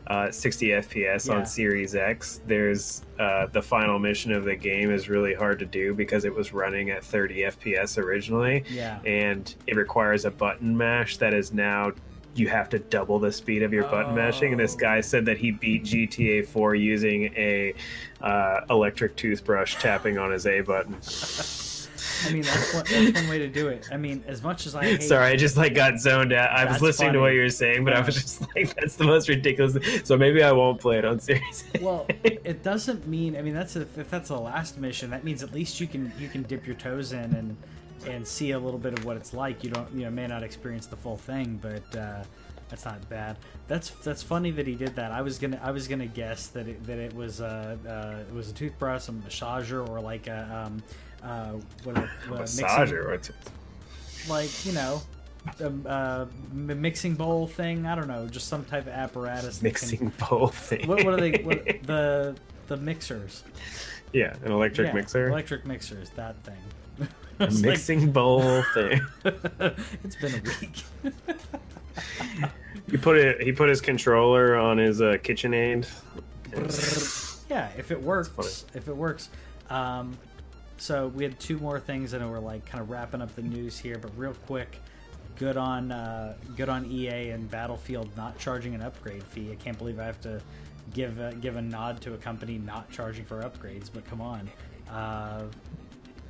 Speaker 2: uh, 60 FPS
Speaker 1: Yeah.
Speaker 2: on Series X, there's uh, the final mission of the game is really hard to do because it was running at 30 FPS originally,
Speaker 1: Yeah.
Speaker 2: and it requires a button mash that is now. You have to double the speed of your button mashing, and this
Speaker 1: Oh.
Speaker 2: guy said that he beat GTA 4 using a uh, electric toothbrush tapping on his A button.
Speaker 1: I mean, that's one, that's one way to do it. I mean, as much as I hate,
Speaker 2: Sorry, I just like got zoned out. I was listening to what you were saying, but I was just [LAUGHS] like, "That's the most ridiculous." So maybe I won't play it on Series. [LAUGHS]
Speaker 1: well, it doesn't mean. I mean, that's a, if that's the last mission, that means at least you can you can dip your toes in and and see a little bit of what it's like. You don't you know may not experience the full thing, but uh, that's not bad. That's that's funny that he did that. I was gonna I was gonna guess that it, that it was uh, uh, it was a toothbrush, a massager, or like a um, uh, what, a- [LAUGHS] what a mixing-
Speaker 2: Massager. What's
Speaker 1: like you know. A, uh, m- mixing bowl thing. I don't know, just some type of apparatus. that can-
Speaker 2: mixing bowl thing?
Speaker 1: what, what are they? What, [LAUGHS] the the mixers.
Speaker 2: yeah, an electric
Speaker 1: Yeah,
Speaker 2: mixer.
Speaker 1: Electric mixers. That thing. [LAUGHS] It's like-
Speaker 2: mixing bowl thing. [LAUGHS]
Speaker 1: it's been a week.
Speaker 2: He put it. He put his controller on his uh, KitchenAid.
Speaker 1: yeah, if it works, if it works. Um, so we had two more things, and we're like kind of wrapping up the news here. But real quick, good on uh, good on EA and Battlefield not charging an upgrade fee. I can't believe I have to give a, give a nod to a company not charging for upgrades. But come on, uh,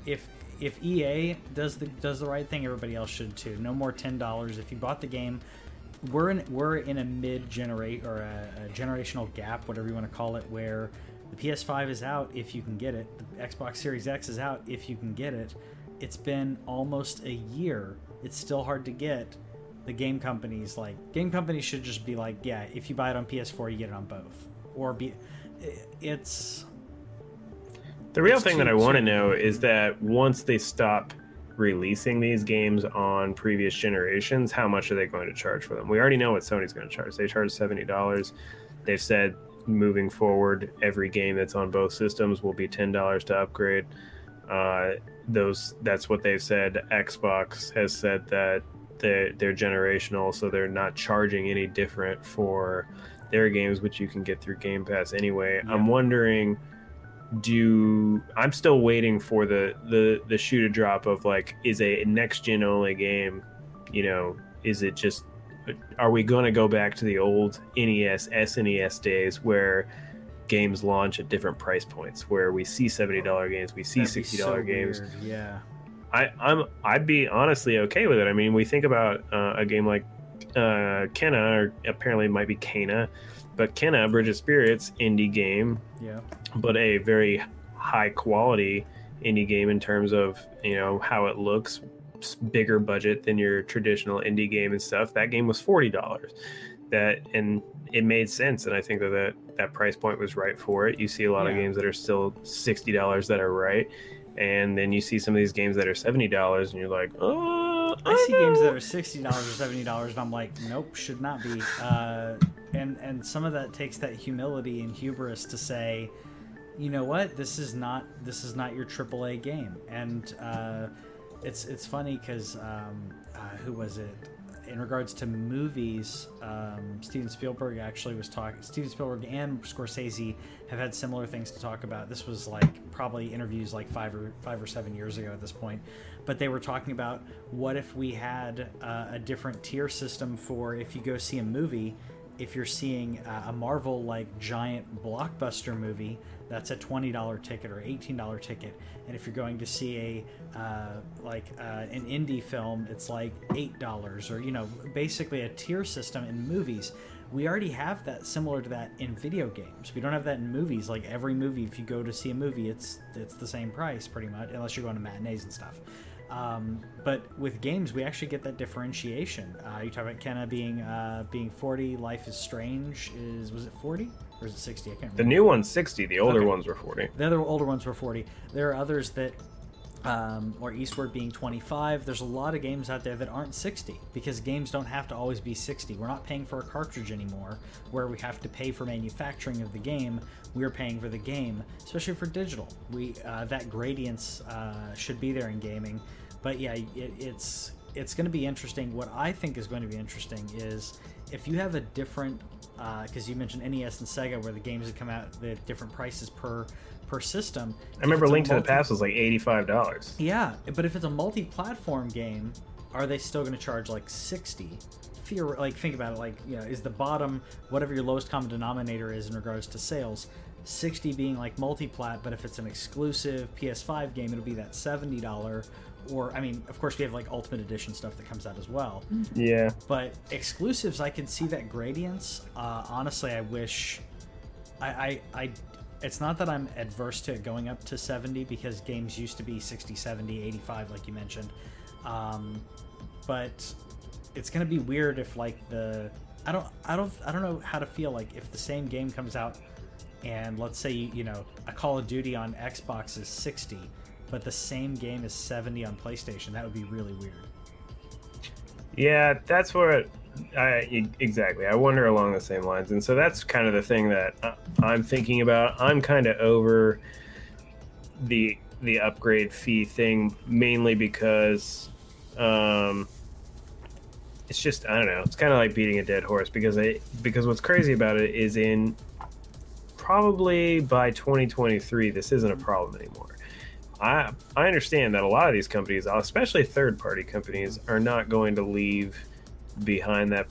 Speaker 1: if if EA does the does the right thing, everybody else should too. No more ten dollars. If you bought the game, we're in we're in a mid generate or a, a generational gap, whatever you want to call it, where the PS5 is out if you can get it, the Xbox Series X is out if you can get it. It's been almost a year. It's still hard to get. The game companies like game companies should just be like, yeah, if you buy it on PS4, you get it on both, or be. It's
Speaker 2: The real
Speaker 1: It's
Speaker 2: thing that I want to know is that once they stop releasing these games on previous generations, how much are they going to charge for them? We already know what Sony's going to charge. They charge seventy dollars. They've said moving forward, every game that's on both systems will be ten dollars to upgrade. Uh, those that's what they've said. Xbox has said that they're, they're generational, so they're not charging any different for their games, which you can get through Game Pass anyway.
Speaker 1: Yeah.
Speaker 2: I'm wondering do I'm still waiting for the the the shoe to drop of like is a next gen only game, you know, is it just are we going to go back to the old NES SNES days where games launch at different price points where we see $70 games, we see
Speaker 1: that'd
Speaker 2: $60
Speaker 1: so
Speaker 2: games.
Speaker 1: weird, Yeah.
Speaker 2: I, I'm I'd be honestly okay with it. I mean, we think about uh, a game like uh, Kena, or apparently it might be Kana, but Kena, Bridge of Spirits, indie game,
Speaker 1: Yeah.
Speaker 2: but a very high quality indie game in terms of you know how it looks, bigger budget than your traditional indie game and stuff. That game was forty dollars. That and it made sense, and I think that that, that price point was right for it. You see a lot of games that are still sixty dollars that are right, and then you see some of these games that are seventy dollars, and you're like, oh,
Speaker 1: I see games that are sixty dollars or seventy dollars, and I'm like, nope, should not be. Uh, and and some of that takes that humility and hubris to say, you know what, this is not this is not your AAA game. And uh, it's it's funny because um, uh, who was it? In regards to movies, um, Steven Spielberg actually was talking. Steven Spielberg and Scorsese have had similar things to talk about. This was like probably interviews like five or five or seven years ago at this point, but they were talking about what if we had uh, a different tier system for if you go see a movie if you're seeing a Marvel like giant blockbuster movie, that's a twenty dollar ticket or eighteen dollar ticket, and if you're going to see a uh, like uh, an indie film, it's like eight dollars or you know basically a tier system in movies. We already have that similar to that in video games. We don't have that in movies. Like every movie, if you go to see a movie, it's it's the same price pretty much, unless you're going to matinees and stuff. Um, but with games, we actually get that differentiation. Uh, you talk about Kena being uh, being 40. Life is Strange is was it 40 or is it 60? I can't remember.
Speaker 2: The new one's sixty. The older
Speaker 1: Okay.
Speaker 2: ones were forty.
Speaker 1: The other older ones were 40. There are others that, um, or Eastward being 25. There's a lot of games out there that aren't 60 because games don't have to always be 60. We're not paying for a cartridge anymore where we have to pay for manufacturing of the game. We're paying for the game, especially for digital. We uh, that gradients uh, should be there in gaming. But yeah, it, it's it's going to be interesting. What I think is going to be interesting is if you have a different, uh, because you mentioned NES and Sega, where the games had come out at different prices per per system.
Speaker 2: I remember
Speaker 1: If it's a
Speaker 2: Link to the Past was like eighty five dollars.
Speaker 1: Yeah, but if it's a multi-platform game, are they still going to charge like sixty? Theor- like think about it. Like you know, is the bottom whatever your lowest common denominator is in regards to sales? 60 being like multi-plat, but if it's an exclusive PS5 game, it'll be that $70 or I mean, of course we have like ultimate edition stuff that comes out as well.
Speaker 2: Yeah.
Speaker 1: But exclusives, I can see that gradients. Uh, honestly, I wish. I, I, I. It's not that I'm adverse to going up to 70 because games used to be 60, 70, 85, like you mentioned. Um, but it's gonna be weird if like the I don't I don't I don't know how to feel like if the same game comes out and let's say you know a Call of Duty on Xbox is 60 but the same game is 70 on PlayStation that would be really weird.
Speaker 2: Yeah, that's what I e- exactly. I wonder along the same lines, and so that's kind of the thing that I- I'm thinking about. I'm kind of over the the upgrade fee thing mainly because um, it's just I don't know. It's kind of like beating a dead horse because I because what's crazy about it is in probably by 2023 this isn't a problem anymore. I I understand that a lot of these companies, especially third party companies, are not going to leave behind that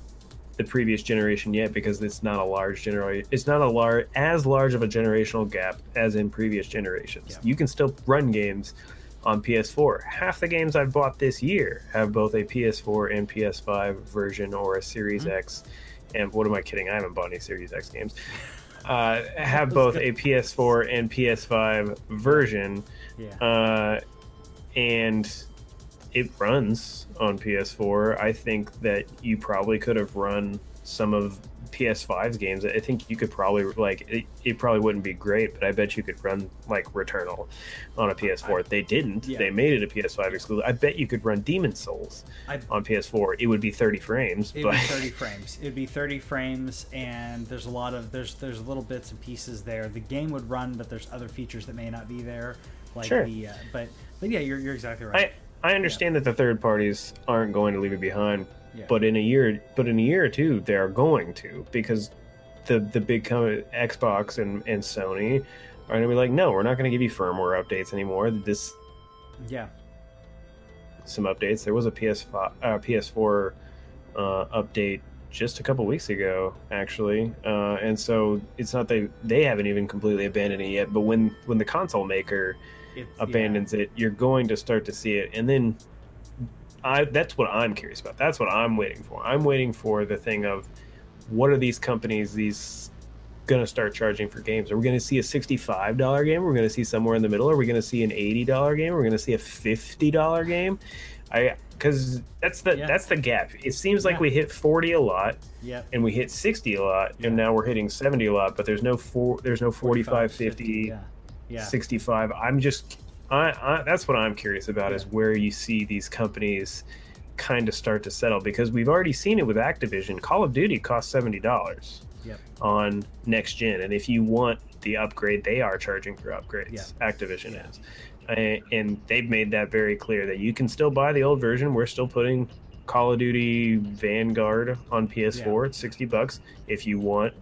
Speaker 2: the previous generation yet because it's not a large generation. It's not a large as large of a generational gap as in previous generations.
Speaker 1: Yeah.
Speaker 2: You can still run games on PS4. Half the games I've bought this year have both a PS4 and PS5 version or a Series
Speaker 1: Mm-hmm.
Speaker 2: X. And what am I kidding? I haven't bought any Series X games. Uh, have [LAUGHS] both a PS4 and PS5 version
Speaker 1: Yeah.
Speaker 2: uh, and it runs on PS4. I think that you probably could have run some of PS5's games. I think you could probably like it, it probably wouldn't be great, but I bet you could run like Returnal on a PS4. they didn't.
Speaker 1: yeah.
Speaker 2: They made it a PS5 exclusive. I bet you could run Demon Souls
Speaker 1: I,
Speaker 2: on PS4. It would be 30 frames,
Speaker 1: It'd
Speaker 2: but
Speaker 1: be 30 [LAUGHS] frames. It'd be 30 frames, and there's a lot of there's there's little bits and pieces there. The game would run, but there's other features that may not be there, like
Speaker 2: Sure.
Speaker 1: the. Uh, but but yeah, you're, you're exactly right.
Speaker 2: I I understand that the third parties aren't going to leave it behind,
Speaker 1: Yeah.
Speaker 2: but in a year, but in a year or two, they are going to because the the big com- Xbox and and Sony are going to be like, no, we're not going to give you firmware updates anymore. This
Speaker 1: yeah,
Speaker 2: some updates. There was a PS5 uh, PS4 uh, update just a couple weeks ago, actually, uh, and so it's not they they haven't even completely abandoned it yet. But when when the console maker
Speaker 1: it,
Speaker 2: abandons it, you're going to start to see it, and then I that's what I'm curious about. That's what I'm waiting for. I'm waiting for the thing of what are these companies these going to start charging for games? Are we going to see a $65 game? We're going to see somewhere in the middle. Are we going to see an $80 game? We're going to see a $50 game? I because that's the
Speaker 1: Yeah.
Speaker 2: that's the gap. It seems like we hit 40 a lot
Speaker 1: yeah,
Speaker 2: and we hit 60 a lot
Speaker 1: Yeah.
Speaker 2: and now we're hitting 70 a lot, but there's no four there's no 45 50
Speaker 1: yeah, yeah.
Speaker 2: 65 i'm just I, I that's what i'm curious about
Speaker 1: Yeah.
Speaker 2: is where you see these companies kind of start to settle because we've already seen it with activision call of duty costs $70
Speaker 1: Yep.
Speaker 2: on next gen and if you want the upgrade they are charging for upgrades
Speaker 1: Yeah.
Speaker 2: activision
Speaker 1: Yeah.
Speaker 2: is and, and they've made that very clear that you can still buy the old version we're still putting call of duty vanguard on ps4 it's 60 bucks if you want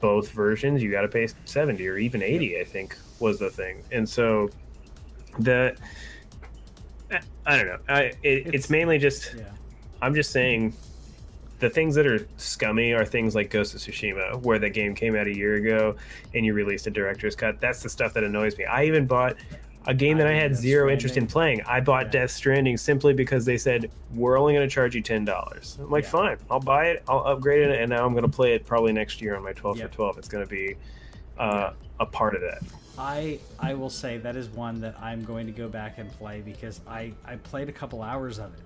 Speaker 2: both versions you got to pay 70 or even 80 i think was the thing and so the i don't know. I, it, it's,
Speaker 1: It's-
Speaker 2: mainly just
Speaker 1: yeah.
Speaker 2: i'm just saying the things that are scummy are things like ghost of tsushima where the game came out a year ago and you released a director's cut. That's the stuff that annoys me. I even bought a game that
Speaker 1: I
Speaker 2: i had
Speaker 1: Death
Speaker 2: zero interest in playing. I bought
Speaker 1: Yeah.
Speaker 2: death stranding simply because they said we're only going to charge you $10 i'm like
Speaker 1: Yeah.
Speaker 2: fine. I'll buy it. I'll upgrade it and now i'm going to play it probably next year on my 12
Speaker 1: Yep.
Speaker 2: for 12 it's going to be uh, a part of that
Speaker 1: I I will say that is one that I'm going to go back and play because I I played a couple hours of it,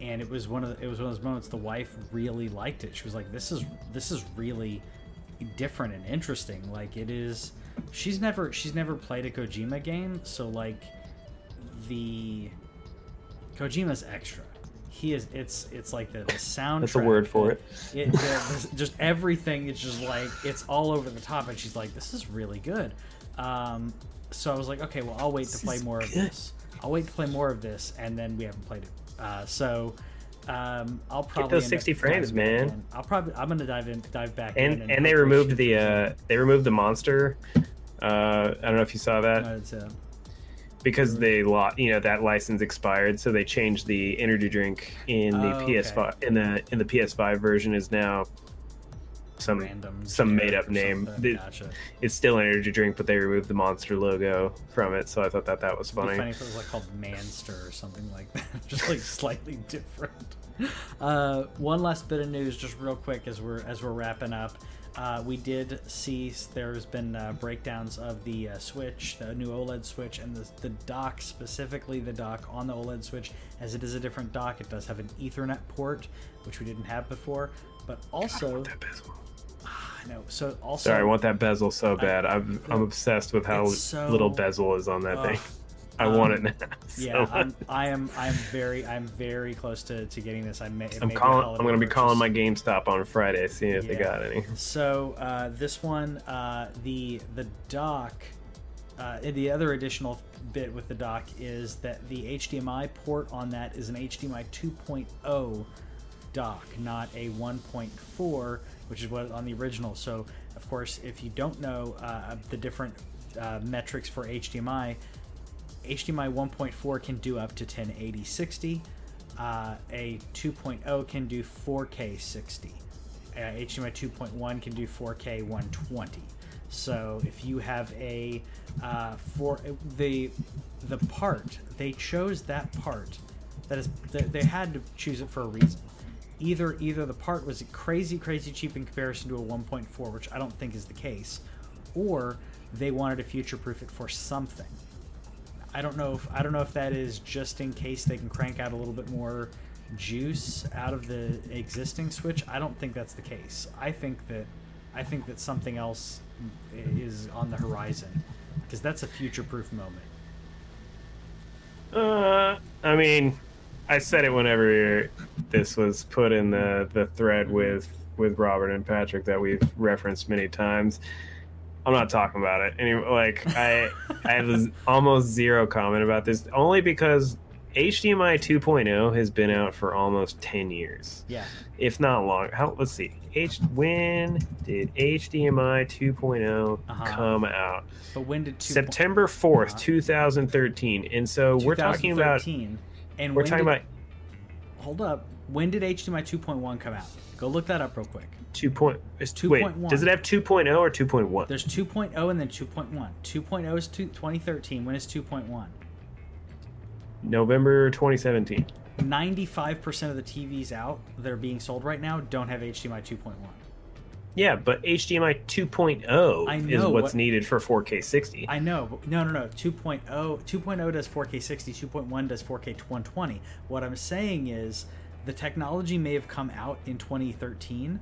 Speaker 1: and it was one of the, it was one of those moments the wife really liked it. She was like, "This is this is really different and interesting. Like it is." She's never she's never played a Kojima game, so like the Kojima's extra. He is it's it's like the, the soundtrack.
Speaker 2: That's a word for it.
Speaker 1: it, the- just everything it's just like it's all over the top and she's like this is really good um, so i was like okay well i'll wait to play more of this i'll wait to play more of this and then we haven't played it uh, so um, i'll probably get those
Speaker 2: 60 frames, man.
Speaker 1: in. i'll probably i'm gonna dive in dive back in
Speaker 2: and and they removed the uh they removed the monster uh i don't know if you saw that
Speaker 1: uh,
Speaker 2: because they lot you know that license expired so they changed the energy drink in the
Speaker 1: Oh,
Speaker 2: ps5 in the in the ps5 version is now some
Speaker 1: random
Speaker 2: some made-up name.
Speaker 1: something.
Speaker 2: The-
Speaker 1: gotcha.
Speaker 2: it's still an energy drink but they removed the monster logo from it so i thought that that was funny
Speaker 1: funny if it was like called Manster or something like that, [LAUGHS] just like slightly different. Uh, one last bit of news, just real quick, as we're as we're wrapping up. Uh, we did see there's been uh, breakdowns of the uh, Switch, the new OLED Switch, and the, the dock, specifically the dock on the OLED Switch, as it is a different dock. It does have an Ethernet port, which we didn't have before, but also
Speaker 2: that bezel.
Speaker 1: I know. So also,
Speaker 2: sorry i want that bezel so bad i'm i'm obsessed with how
Speaker 1: so-
Speaker 2: little bezel is on that
Speaker 1: Ugh.
Speaker 2: thing i
Speaker 1: Um,
Speaker 2: want it now [LAUGHS] so
Speaker 1: yeah, I'm. I am. I'm very. I'm very close to, to getting this. I may.
Speaker 2: i'm
Speaker 1: may be a
Speaker 2: calling i'm gonna be calling my gamestop on friday seeing if they got any
Speaker 1: So uh, this one, uh, the the dock uh, the other additional bit with the dock is that the HDMI port on that is an HDMI 2.0 dock, not a 1.4, which is what on the original. So, of course, if you don't know uh, the different uh, metrics for HDMI, HDMI 1.4 can do up to 1080 60. Uh, a 2.0 can do 4K 60. Uh, HDMI 2.1 can do 4K 120. So if you have a uh, for the the part they chose that part that is they, they had to choose it for a reason. Either either the part was crazy crazy cheap in comparison to a 1.4, which I don't think is the case, or they wanted to future proof it for something. I don't know if I don't know if that is just in case they can crank out a little bit more juice out of the existing Switch. I don't think that's the case. I think that I think that something else is on the horizon because that's a future-proof moment.
Speaker 2: Uh, I mean, I said it whenever this was put in the the thread with with Robert and Patrick that we've referenced many times. I'm not talking about it. Any like I I have [LAUGHS] almost zero comment about this only because HDMI 2.0 has been out for almost 10 years.
Speaker 1: Yeah.
Speaker 2: If not long. How let's see. H when did HDMI 2
Speaker 1: Uh-huh.
Speaker 2: come out?
Speaker 1: But when did two
Speaker 2: September 4th,
Speaker 1: Uh-huh.
Speaker 2: 2013. And so we're talking about
Speaker 1: 2013, and
Speaker 2: we're talking
Speaker 1: did-
Speaker 2: about
Speaker 1: hold up. When did HDMI 2.1 come out? Go look that up real quick.
Speaker 2: 2 point is
Speaker 1: 2.1.
Speaker 2: Wait, does it have 2.0 or 2.1?
Speaker 1: There's 2.0 and then 2.1. 2.0 is two, 2013. When is 2.1?
Speaker 2: November 2017.
Speaker 1: 95% of the TVs out that are being sold right now don't have HDMI 2.1.
Speaker 2: Yeah, but HDMI 2.0
Speaker 1: I
Speaker 2: is what's
Speaker 1: what-
Speaker 2: needed for 4K 60.
Speaker 1: I know, but no, no, no. 2.0, 2.0 does 4K 60, 2.1 does 4K 120. What I'm saying is the technology may have come out in 2013,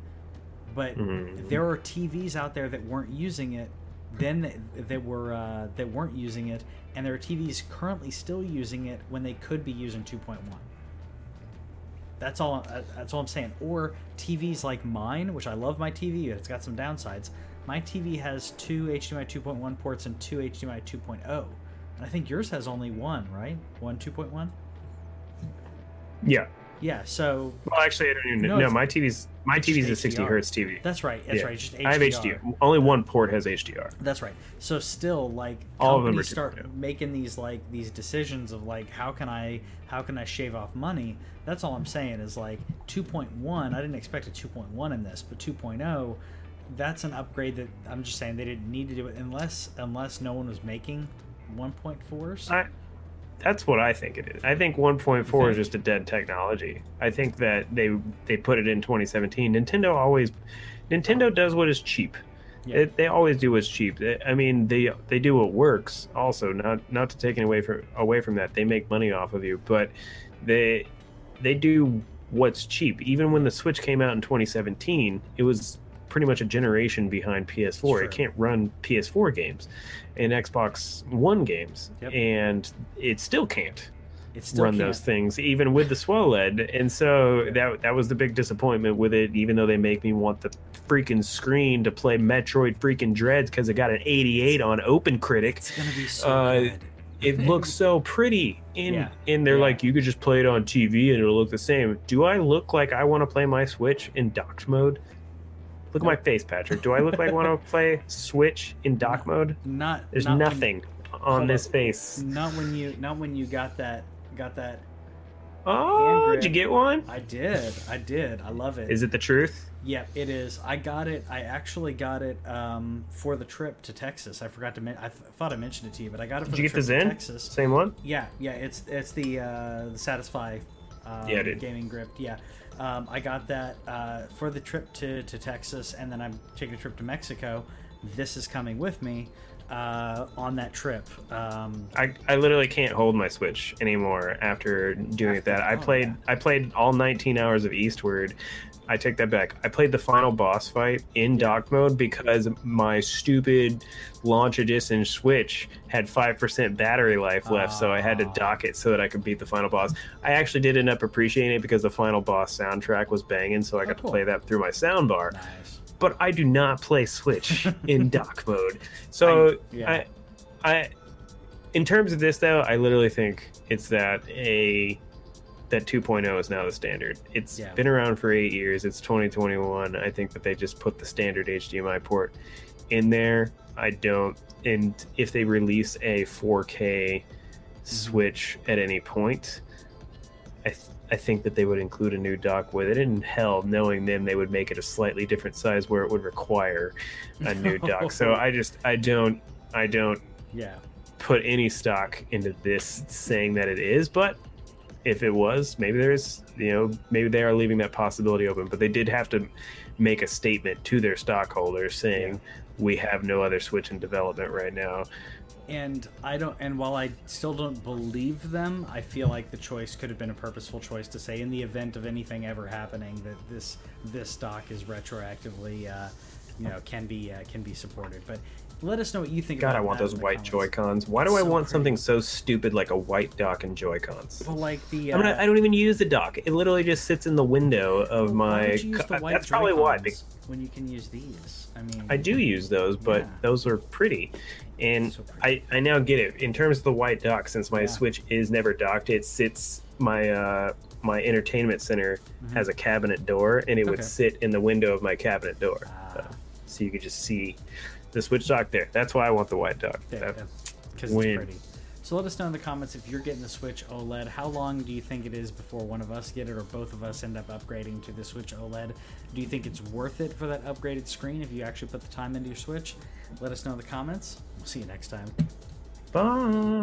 Speaker 1: but
Speaker 2: Mhm.
Speaker 1: there are TVs out there that weren't using it then that, that were uh, that weren't using it, and there are TVs currently still using it when they could be using 2.1. That's all. uh, That's all I'm saying. Or TVs like mine, which I love my TV, but it's got some downsides. My TV has two HDMI 2.1 ports and two HDMI 2.0. And I think yours has only one, right? One 2.1.
Speaker 2: Yeah.
Speaker 1: Yeah. So
Speaker 2: Well, actually, I don't even
Speaker 1: No,
Speaker 2: know. No, my TV's my TV's a 60 hertz TV.
Speaker 1: that's right. That's
Speaker 2: Yeah.
Speaker 1: right. Just HDR.
Speaker 2: I have HDR. Only one port has HDR.
Speaker 1: That's right. So still, like
Speaker 2: All of them
Speaker 1: start
Speaker 2: 2.0.
Speaker 1: making these like these decisions of like how can I how can I shave off money? That's all I'm saying is like 2.1. I didn't expect a 2.1 in this, but 2.0, that's an upgrade that I'm just saying they didn't need to do it unless unless no one was making 1.4s.
Speaker 2: I, that's what I think it is. I think 1.4 is just a dead technology. I think that they they put it in 2017. Nintendo always Nintendo does what is cheap.
Speaker 1: Yeah.
Speaker 2: It, they always do what's cheap. I mean, they they do what works. Also, not not to take it away from away from that, they make money off of you, but they they do what's cheap. Even when the Switch came out in 2017, it was pretty much a generation behind PS4. It can't run PS4 games and Xbox One games,
Speaker 1: Yep.
Speaker 2: and it still can't
Speaker 1: It still
Speaker 2: run
Speaker 1: can't.
Speaker 2: those things, even with the SWOLED. And so that that was the big disappointment with it. Even though they make me want the freaking screen to play Metroid freaking Dreads because it got an 88 on OpenCritic.
Speaker 1: It's gonna be so
Speaker 2: Uh,
Speaker 1: good.
Speaker 2: It looks so pretty. In
Speaker 1: Yeah.
Speaker 2: and they're
Speaker 1: Yeah.
Speaker 2: like, you could just play it on TV and it'll look the same. Do I look like I want to play my Switch in docked mode? Look at my face, Patrick. Do I look like I want [LAUGHS] to play Switch in dock mode?
Speaker 1: Not
Speaker 2: There's
Speaker 1: not when-
Speaker 2: nothing on this
Speaker 1: up.
Speaker 2: face.
Speaker 1: not when you not when you got that got that.
Speaker 2: Oh, did you get one?
Speaker 1: I did. I did. I love it.
Speaker 2: Is it the truth?
Speaker 1: Yeah, it is. I got it. I actually got it um, for the trip to Texas. I forgot to. Men- I th- thought I mentioned it to you, but I got it for
Speaker 2: Did
Speaker 1: the
Speaker 2: you get
Speaker 1: trip
Speaker 2: the
Speaker 1: to
Speaker 2: Zen?
Speaker 1: Texas.
Speaker 2: Same one?
Speaker 1: Yeah, yeah. It's it's the uh, the Satisfye um,
Speaker 2: Yeah, dude.
Speaker 1: gaming grip. Yeah, um, I got that uh, for the trip to to Texas, and then I'm taking a trip to Mexico. This is coming with me uh, on that trip. Um,
Speaker 2: I, I literally can't hold my Switch anymore after doing
Speaker 1: After-
Speaker 2: that. I
Speaker 1: oh,
Speaker 2: played
Speaker 1: yeah.
Speaker 2: I played all 19 hours of Eastward. I take that back. I played the final boss fight in dock mode because my stupid launch edition Switch had 5% battery life left, so I had to
Speaker 1: Ah.
Speaker 2: dock it so that I could beat the final boss. I actually did end up appreciating it because the final boss soundtrack was banging, so I
Speaker 1: Oh,
Speaker 2: got
Speaker 1: cool.
Speaker 2: to play that through my soundbar.
Speaker 1: nice.
Speaker 2: but I do not play Switch [LAUGHS] in dock mode. So
Speaker 1: I- yeah.
Speaker 2: I, I, in terms of this though, I literally think it's that a that 2.0 is now the standard. It's
Speaker 1: Yeah.
Speaker 2: been around for eight years. It's 2021. I think that they just put the standard HDMI port in there. I don't, and if they release a 4K switch at any point, I, th- I think that they would include a new dock with it. And hell, knowing them, they would make it a slightly different size where it would require a new [LAUGHS] dock. So I just, I don't, I don't
Speaker 1: Yeah.
Speaker 2: put any stock into this saying that it is, but if it was, maybe there's, you know, maybe they are leaving that possibility open. But they did have to make a statement to their stockholders saying we have no other Switch in development right now.
Speaker 1: and I don't. And while I still don't believe them, I feel like the choice could have been a purposeful choice to say, in the event of anything ever happening, that this this stock is retroactively, uh, you know, can be uh, can be supported. But let us know what you think.
Speaker 2: God, I want those white. Joy Cons. Why do I want
Speaker 1: pretty.
Speaker 2: something so stupid like a white dock and Joy Cons?
Speaker 1: Well, like the.
Speaker 2: I mean,
Speaker 1: uh,
Speaker 2: I don't even use the dock. It literally just sits in the window of my.
Speaker 1: don't you use the
Speaker 2: co-
Speaker 1: white
Speaker 2: That's probably why.
Speaker 1: Joy-Cons When you can use these, I mean,
Speaker 2: I do use those, but
Speaker 1: Yeah.
Speaker 2: those are pretty. And
Speaker 1: So pretty.
Speaker 2: I, I now get it. In terms of the white dock, since my
Speaker 1: Yeah.
Speaker 2: Switch is never docked, it sits my uh, my entertainment center has a cabinet door, and it would
Speaker 1: Mm-hmm.
Speaker 2: Sit in the window of my cabinet door,
Speaker 1: Ah.
Speaker 2: Uh, so you could just see the switch dock there. That's why I want the white dock.
Speaker 1: Because it's pretty. So let us know in the comments if you're getting the Switch OLED. How long do you think it is before one of us get it or both of us end up upgrading to the Switch OLED? Do you think it's worth it for that upgraded screen if you actually put the time into your Switch? Let us know in the comments. We'll see you next time.
Speaker 2: Bye.